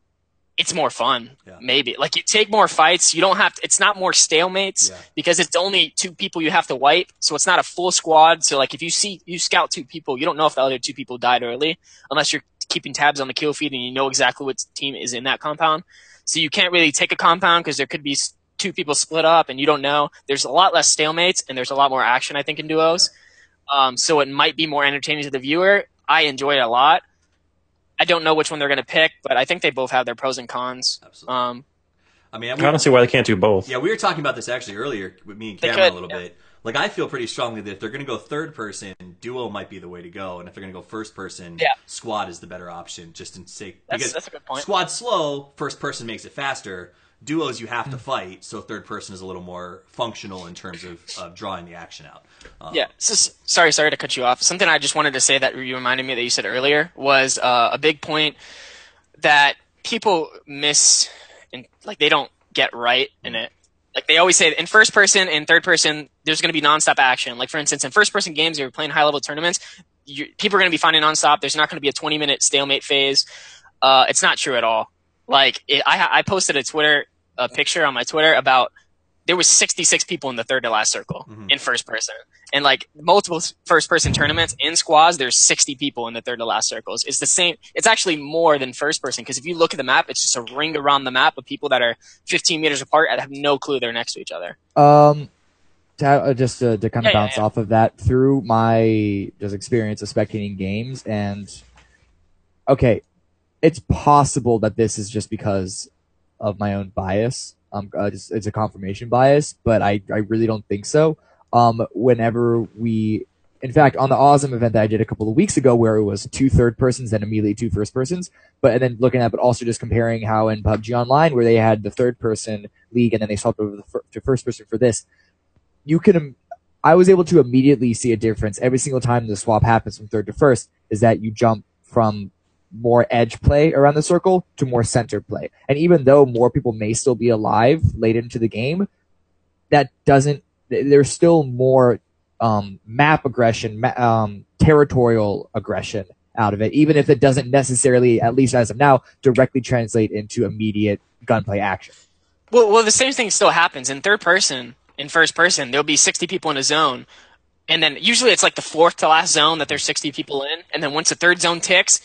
E: it's more fun,
C: Yeah.
E: maybe. Like you take more fights. You don't have to, it's not more stalemates
C: Yeah.
E: because it's only two people you have to wipe. So it's not a full squad. So like if you see, you scout two people, you don't know if the other two people died early unless you're keeping tabs on the kill feed and you know exactly what team is in that compound. So you can't really take a compound because there could be two people split up and you don't know. There's a lot less stalemates and there's a lot more action, I think, in duos. Um, so it might be more entertaining to the viewer. I enjoy it a lot. I don't know which one they're going to pick, but I think they both have their pros and cons.
C: Absolutely.
E: Um,
C: I mean,
D: I don't see why they can't do both.
C: Yeah, we were talking about this actually earlier with me and
E: They
C: Cameron
E: could,
C: a little
E: yeah.
C: bit. Like, I feel pretty strongly that if they're going to go third person, duo might be the way to go, and if they're going to go first person,
E: Yeah.
C: squad is the better option. Just in sake
E: That's-
C: because
E: that's a good point.
C: Squad slow, first person makes it faster. Duos you have to fight, so third person is a little more functional in terms of, of drawing the action out. Um,
E: Yeah. So, sorry, sorry to cut you off. Something I just wanted to say that you reminded me that you said earlier was uh, a big point that people miss and like they don't get right in it. Like they always say in first person and third person, there's going to be nonstop action. Like for instance, in first person games, you're playing high level tournaments. You, people are going to be finding nonstop. There's not going to be a 20 minute stalemate phase. Uh, it's not true at all. Like it, I, I posted a Twitter a picture on my Twitter about there was 66 people in the third to last circle in first person. And like multiple first person tournaments in squads there's 60 people in the third to last circles. It's the same it's actually more than first person because if you look at the map it's just a ring around the map of people that are 15 meters apart and have no clue they're next to each other.
F: Um, to, uh, just to, to kind of
E: Yeah, yeah,
F: bounce
E: yeah.
F: off of that through my just experience of spectating games and okay, it's possible that this is just because of my own bias. Um, uh, just, it's a confirmation bias, but I, I really don't think so. Um, whenever we In fact, on the awesome event that I did a couple of weeks ago, where it was two third persons and immediately two first persons, but and then looking at, but also just comparing how in PUBG Online, where they had the third person league and then they swapped over the fir- to first person for this, you can. I was able to immediately see a difference every single time the swap happens from third to first. Is that you jump from more edge play around the circle to more center play, and even though more people may still be alive late into the game, that doesn't. There's still more um, map aggression, um, territorial aggression out of it, even if it doesn't necessarily, at least as of now, directly translate into immediate gunplay action.
E: Well, well, the same thing still happens in third person. In first person, there'll be 60 people in a zone, and then usually it's like the fourth to last zone that there's 60 people in, and then once the third zone ticks,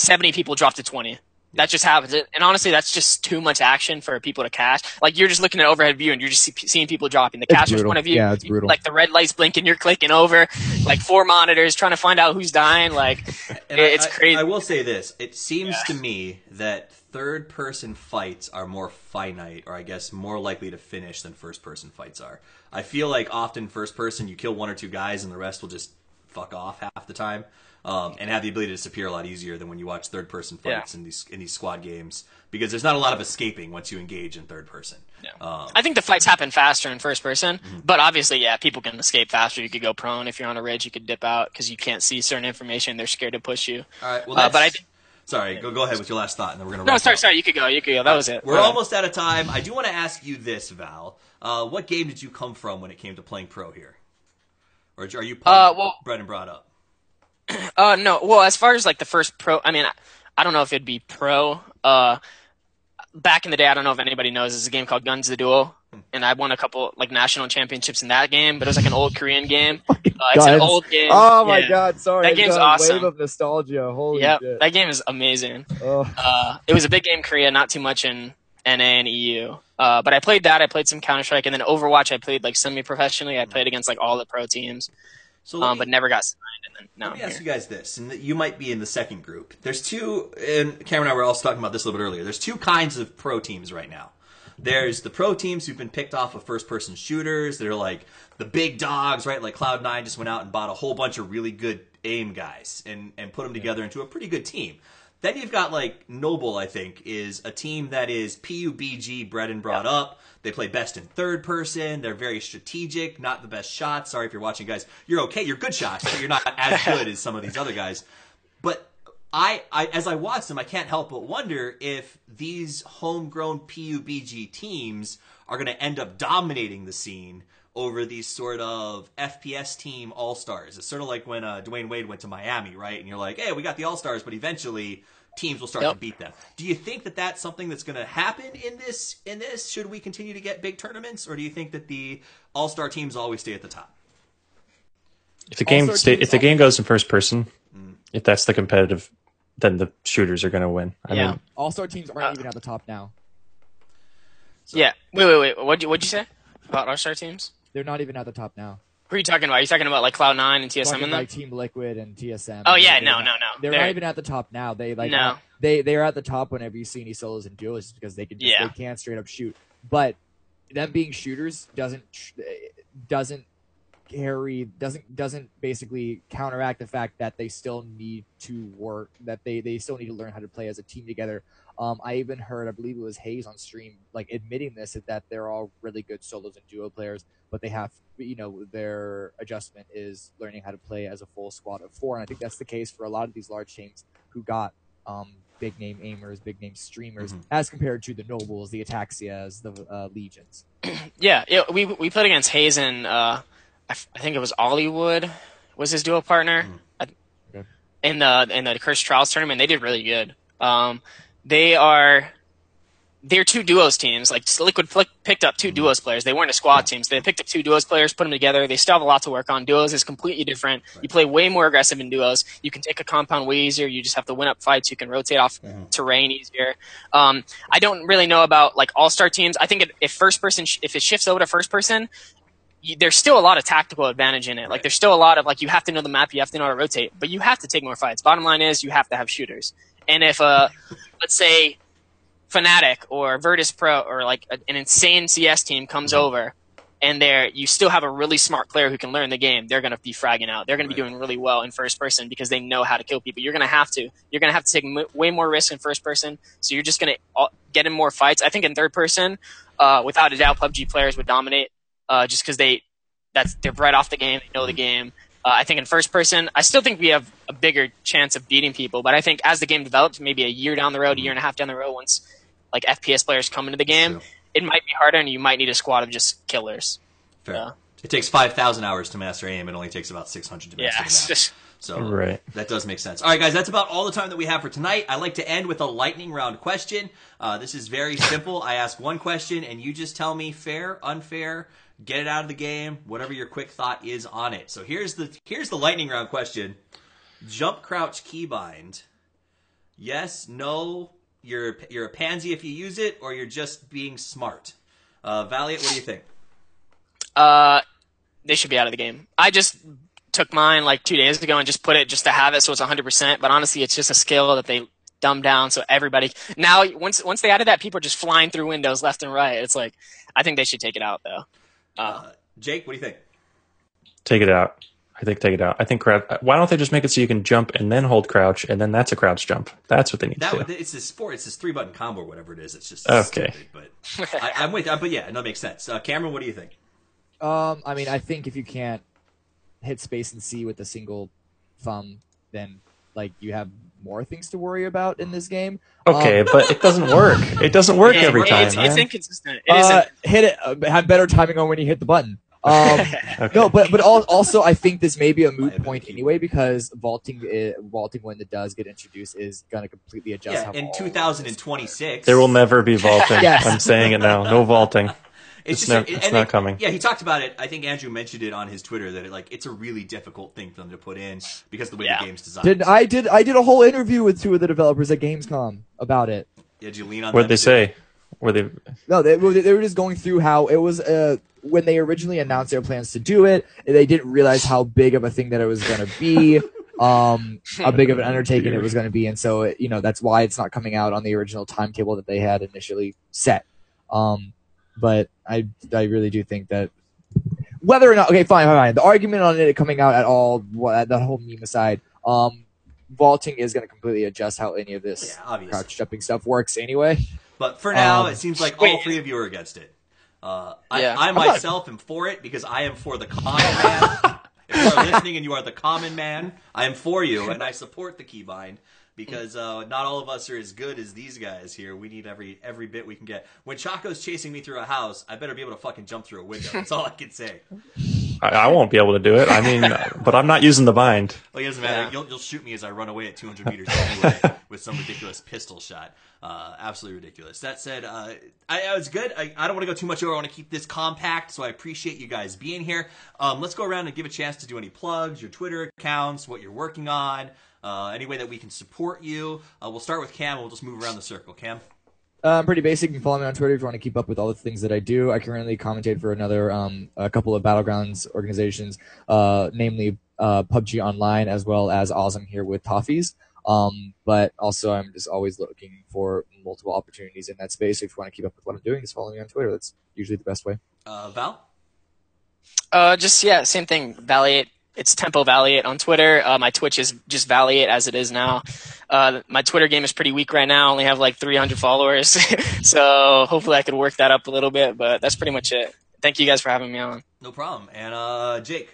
E: 70 people drop to 20. That just happens, and honestly, that's just too much action for people to cash. Like you're just looking at overhead view, and you're just see- seeing people dropping. The
F: It's
E: casher's
F: brutal.
E: point of view,
F: Yeah, it's brutal.
E: like the red lights blinking, you're clicking over, like four monitors trying to find out who's dying. Like
C: And
E: it's
C: I, I-
E: crazy.
C: I, will say this: it seems
E: Yeah.
C: to me that third-person fights are more finite, or I guess more likely to finish than first-person fights are. I feel like often first-person, you kill one or two guys, and the rest will just fuck off half the time, um, and have the ability to disappear a lot easier than when you watch third-person fights in these in these squad games because there's not a lot of escaping once you engage in third person. Um,
E: I think the fights happen faster in first person,
C: Mm-hmm.
E: but obviously, yeah, people can escape faster. You could go prone if you're on a ridge. You could dip out because you can't see certain information. They're scared to push you.
C: all right, well,
E: Uh, but I-
C: sorry, go go ahead with your last thought, and then we're gonna.
E: No,
C: wrap
E: sorry, sorry. You could go. You could go. That was it.
C: We're almost out of time. I do want to ask you this, Val. Uh, what game did you come from when it came to playing pro here? Or are you
E: Uh, well-
C: bred and brought up?
E: Uh, no. Well, as far as like the first pro, I mean, I, I don't know if it'd be pro. Uh, back in the day, I don't know if anybody knows. There's a game called Gunz the Duel, and I won a couple like national championships in that game. But it was like an old Korean game. Uh, it's an old game.
F: Oh my
E: Yeah.
F: god, sorry.
E: That game's awesome.
F: Wave of nostalgia. Holy
E: Yep,
F: shit.
E: that game is amazing.
F: Oh.
E: Uh, it was a big game in Korea, not too much in NA and EU. Uh, but I played that. I played some Counter Strike, and then Overwatch. I played like semi-professionally. I played against like all the pro teams,
C: So
E: um,
C: me-
E: but never got signed. And then
C: Let me ask
E: here.
C: you guys this, and you might be in the second group. There's two, and Cameron and I were also talking about this a little bit earlier. There's two kinds of pro teams right now. There's the pro teams who've been picked off of first person shooters. They're like the big dogs, right? Like Cloud9 just went out and bought a whole bunch of really good aim guys and, and put them together into a pretty good team. Then you've got like Noble, I think, is a team that is PUBG bred and brought up. They play best in third person. They're very strategic, not the best shots. Sorry if you're watching, guys. You're okay. You're good shots, but you're not as good as some of these other guys. But I, I, as I watch them, I can't help but wonder if these homegrown PUBG teams are going to end up dominating the scene over these sort of FPS team all stars. It's sort of like when uh, Dwyane Wade went to Miami, right? And you're like, hey, we got the all stars, but eventually teams will start
E: Yep.
C: to beat them. Do you think that that's something that's going to happen in this? In this, should we continue to get big tournaments, or do you think that the all star teams always stay at the top?
D: If the game
F: Also,
D: stay, if the game goes in first person, if that's the competitive, then the shooters are going to win. I
E: Yeah.
D: mean,
F: All star teams aren't
E: Uh,
F: even at the top now.
E: Yeah. Wait, wait, wait. What'd you, what'd you say about all star teams?
F: They're not even at the top now.
E: Who are you talking about? Are you talking about like Cloud9 and TSM
F: Talking
E: in them?
F: like Team Liquid and TSM.
E: Oh, yeah, no,
F: not-
E: no, no.
F: They're,
E: They're-
F: not even at the top now. They like
E: No.
F: they they are at the top whenever you see any solos and duos just because they can just,
E: Yeah.
F: they can't straight up shoot. But them being shooters doesn't doesn't carry doesn't doesn't basically counteract the fact that they still need to work that they they still need to learn how to play as a team together. Um, I even heard, I believe it was Hayes on stream, like admitting this that they're all really good solos and duo players, but they have, you know, their adjustment is learning how to play as a full squad of four, and I think that's the case for a lot of these large teams who got um, big name aimers, big name streamers,
C: Mhm.
F: as compared to the nobles, the ataxias, the uh, legions.
E: Yeah, yeah. We we played against Hayes and uh, I, f- I think it was Hollywood was his duo partner I-
F: Okay.
E: in the in the Cursed Trials tournament. They did really good. Um, they are they're two duos teams. Like Liquid picked up two duos players. They weren't a squad team, so they picked up two duos players, put them together. They still have a lot to work on. Duos is completely different. You play way more aggressive in duos. You can take a compound way easier. You just have to win up fights. You can rotate off terrain easier. Um, I don't really know about like all star teams. I think it, if first person sh- if it shifts over to first person, you, there's still a lot of tactical advantage in it. Like there's still a lot of like you have to know the map, you have to know how to rotate, but you have to take more fights. Bottom line is you have to have shooters. And if uh, let's say Fnatic or Virtus Pro or like a, an insane CS team comes over, and there you still have a really smart player who can learn the game, they're going to be fragging out. They're going to be
C: Right.
E: doing really well in first person because they know how to kill people. You're going to have to. You're going to have to take m- way more risk in first person. So you're just going to get in more fights. I think in third person, uh, without a doubt, PUBG players would dominate uh, just because they that's they're right off the game. They know the game. Uh, I think in first person, I still think we have a bigger chance of beating people. But I think as the game develops, maybe a year down the road, a year and a half down the road, once like FPS players come into the game,
C: True.
E: it might be harder, and you might need a squad of just killers.
C: Fair.
E: Yeah.
C: It takes 5,000 hours to master aim. It only takes about 600 to master
E: it's
C: the
E: just
C: So
D: Right.
C: that does make sense. All right, guys, that's about all the time that we have for tonight. I like to end with a lightning round question. Uh, this is very simple. I ask one question, and you just tell me fair, unfair, get it out of the game, whatever your quick thought is on it. So here's the here's the lightning round question: Jump, crouch, keybind. Yes, no. You're you're a pansy if you use it, or you're just being smart. Uh, Valiant, what do you think?
E: uh, they should be out of the game. I just took mine like two days ago and just put it just to have it, so it's 100. percent But honestly, it's just a skill that they dumbed down so everybody now once once they added that, people are just flying through windows left and right. It's like I think they should take it out though. Uh,
C: Jake, what do you think?
D: Take it out. I think take it out. I think crouch. Why don't they just make it so you can jump and then hold crouch and then that's a crouch jump? That's what they need
C: That
D: to do.
C: it's this four, it's this three button combo or whatever it is. It's just
D: Okay.
C: stupid, but I, I'm with. But yeah, no, it makes sense. Uh, Cameron, what do you think?
F: Um, I mean, I think if you can't hit space and C with a single thumb, then like you have more things to worry about in this game.
D: Okay, but it doesn't work. It doesn't work
E: yeah,
D: every
E: it-
D: time.
E: It's,
D: man.
E: it's inconsistent. It
F: Uh,
E: isn't.
F: hit it. Uh, have better timing on when you hit the button. Um,
D: Okay.
F: no, but but also I think this may be a moot point anyway because vaulting uh, vaulting when it does get introduced is gonna completely adjust.
C: Yeah,
F: how
C: in 2026,
D: There will never be vaulting.
F: Yes.
D: I'm saying it now. No vaulting.
C: It's,
D: It's
C: just
D: nev-
C: and
D: it's
C: they-
D: not coming.
C: Yeah, he talked about it. I think Andrew mentioned it on his Twitter that it, like it's a really difficult thing for them to put in because of the way
E: Yeah.
C: the game's designed.
F: Did I did I did a whole interview with two of the developers at Gamescom about it.
C: Did you lean on?
D: What did they
C: too?
D: say? Were they?
F: No, they, were- they were just going through how it was uh, when they originally announced their plans to do it. They didn't realize how big of a thing that it was going to be, um, how big of an undertaking it was going to be, and so it, you know that's why it's not coming out on the original timetable that they had initially set. Um, but I I really do think that whether or not okay fine fine, fine. the argument on it coming out at all what the whole meme aside um vaulting is going to completely adjust how any of this
C: Yeah,
F: crouch jumping stuff works anyway
C: But for now,
F: Um,
C: it seems like all three of you are against it. Uh, I,
E: Yeah.
C: I
F: I'm not-
C: myself am for it because I am for the common man. if you are listening and you are the common man, I am for you and I support the keybind because uh, not all of us are as good as these guys here. We need every every bit we can get. When Choco's chasing me through a house, I better be able to fucking jump through a window. That's all I can say.
D: I, I won't be able to do it. I mean, but I'm not using the bind.
C: Well, it doesn't matter.
E: Yeah.
C: You'll, you'll shoot me as I run away at 200 meters anyway with some ridiculous pistol shot. Uh, absolutely ridiculous. That said, uh, I, I was good. I, I don't want to go too much over. I want to keep this compact, so I appreciate you guys being here. Um, let's go around and give a chance to do any plugs, your Twitter accounts, what you're working on, uh, any way that we can support you. Uh, we'll start with Cam. We'll just move around the circle. Cam.
F: Um, pretty basic. You can follow me on Twitter if you want to keep up with all the things that I do. I currently commentate for another um, a couple of battlegrounds organizations, uh, namely uh, PUBG Online as well as Awesome here with Toffees. Um, but also, I'm just always looking for multiple opportunities in that space. If you want to keep up with what I'm doing, just follow me on Twitter. That's usually the best way.
C: Uh, Val.
E: Uh, just yeah, same thing. Valiant. It's Tempo Valiant on Twitter. Uh, my Twitch is just Valiant as it is now. Uh, my Twitter game is pretty weak right now. I only have like 300 followers, so hopefully I could work that up a little bit. But that's pretty much it. Thank you guys for having me on.
C: No problem. And uh, Jake.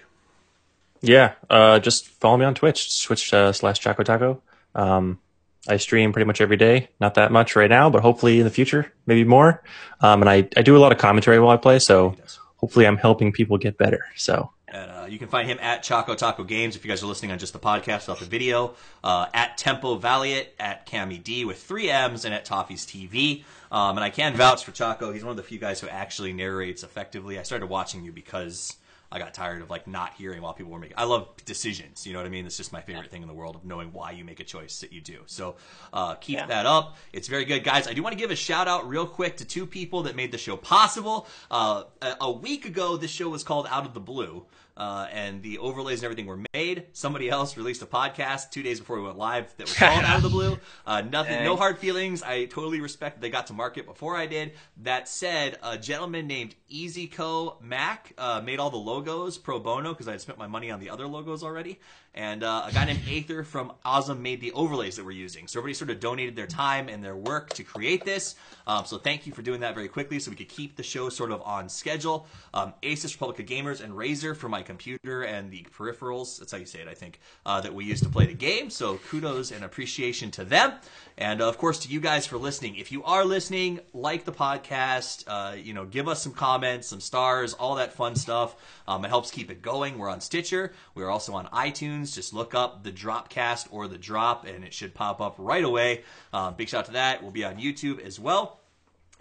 D: Yeah, uh, just follow me on Twitch, Twitch uh, slash Choco Taco. Um, I stream pretty much every day. Not that much right now, but hopefully in the future, maybe more. Um, and I, I do a lot of commentary while I play, so hopefully I'm helping people get better. So
C: And uh, you can find him at Choco Taco Games if you guys are listening on just the podcast not the video. Uh, at Tempo Valiant, at Cammmy D with three M's, and at Toffee's TV. Um, and I can vouch for Choco. He's one of the few guys who actually narrates effectively. I started watching you because I got tired of like not hearing while people were making. I love decisions. You know what I mean? It's just my favorite thing in the world of knowing why you make a choice that you do. So uh, keep
E: Yeah.
C: that up. It's very good, guys. I do want to give a shout out real quick to two people that made the show possible. Uh, a, a week ago, this show was called Out of the Blue. Uh, and the overlays and everything were made. Somebody else released a podcast two days before we went live that was called Out of the Blue. Uh, nothing, no hard feelings. I totally respect that they got to market before I did. That said, a gentleman named EasyCo Mac uh, made all the logos pro bono because I had spent my money on the other logos already. And uh, a guy named Aether from Osm made the overlays that we're using. So everybody sort of donated their time and their work to create this. Um, so thank you for doing that very quickly so we could keep the show sort of on schedule. Um, Asus Republic of Gamers and Razer for my computer and the peripherals. That's how you say it, I think, uh, that we use to play the game. So kudos and appreciation to them. And uh, of course to you guys for listening. If you are listening, like the podcast, uh, you know, give us some comments, some stars, all that fun stuff. Um, it helps keep it going. We're on Stitcher. We're also on iTunes. Just look up the Dropcast or the Drop, and it should pop up right away. Um, big shout out to that. We'll be on YouTube as well.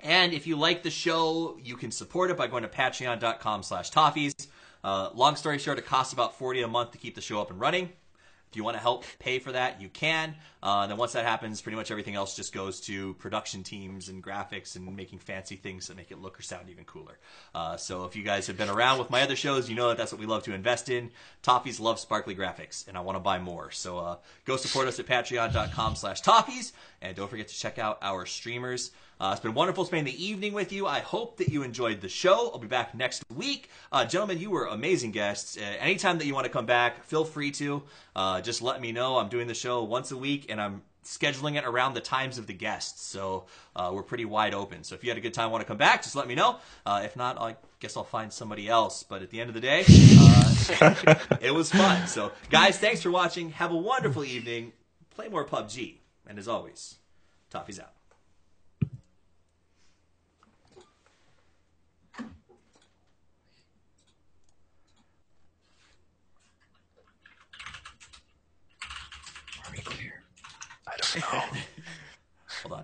C: And if you like the show, you can support it by going to patreon.com slash toffees. Uh, long story short, it costs about 40 a month to keep the show up and running. If you want to help pay for that, you can. Uh, and then once that happens, pretty much everything else just goes to production teams and graphics and making fancy things that make it look or sound even cooler. Uh, so if you guys have been around with my other shows, you know that that's what we love to invest in. Toffees love sparkly graphics, and I want to buy more. So uh, go support us at patreon.com slash toffees. And don't forget to check out our streamers. Uh, it's been wonderful spending the evening with you. I hope that you enjoyed the show. I'll be back next week. Uh, gentlemen, you were amazing guests. Uh, anytime that you want to come back, feel free to. Uh, just let me know. I'm doing the show once a week, and I'm scheduling it around the times of the guests. So uh, we're pretty wide open. So if you had a good time, want to come back, just let me know. Uh, if not, I guess I'll find somebody else. But at the end of the day, uh, it was fun. So guys, thanks for watching. Have a wonderful evening. Play more PUBG. And as always, Toffee's out.
D: So. Hold on.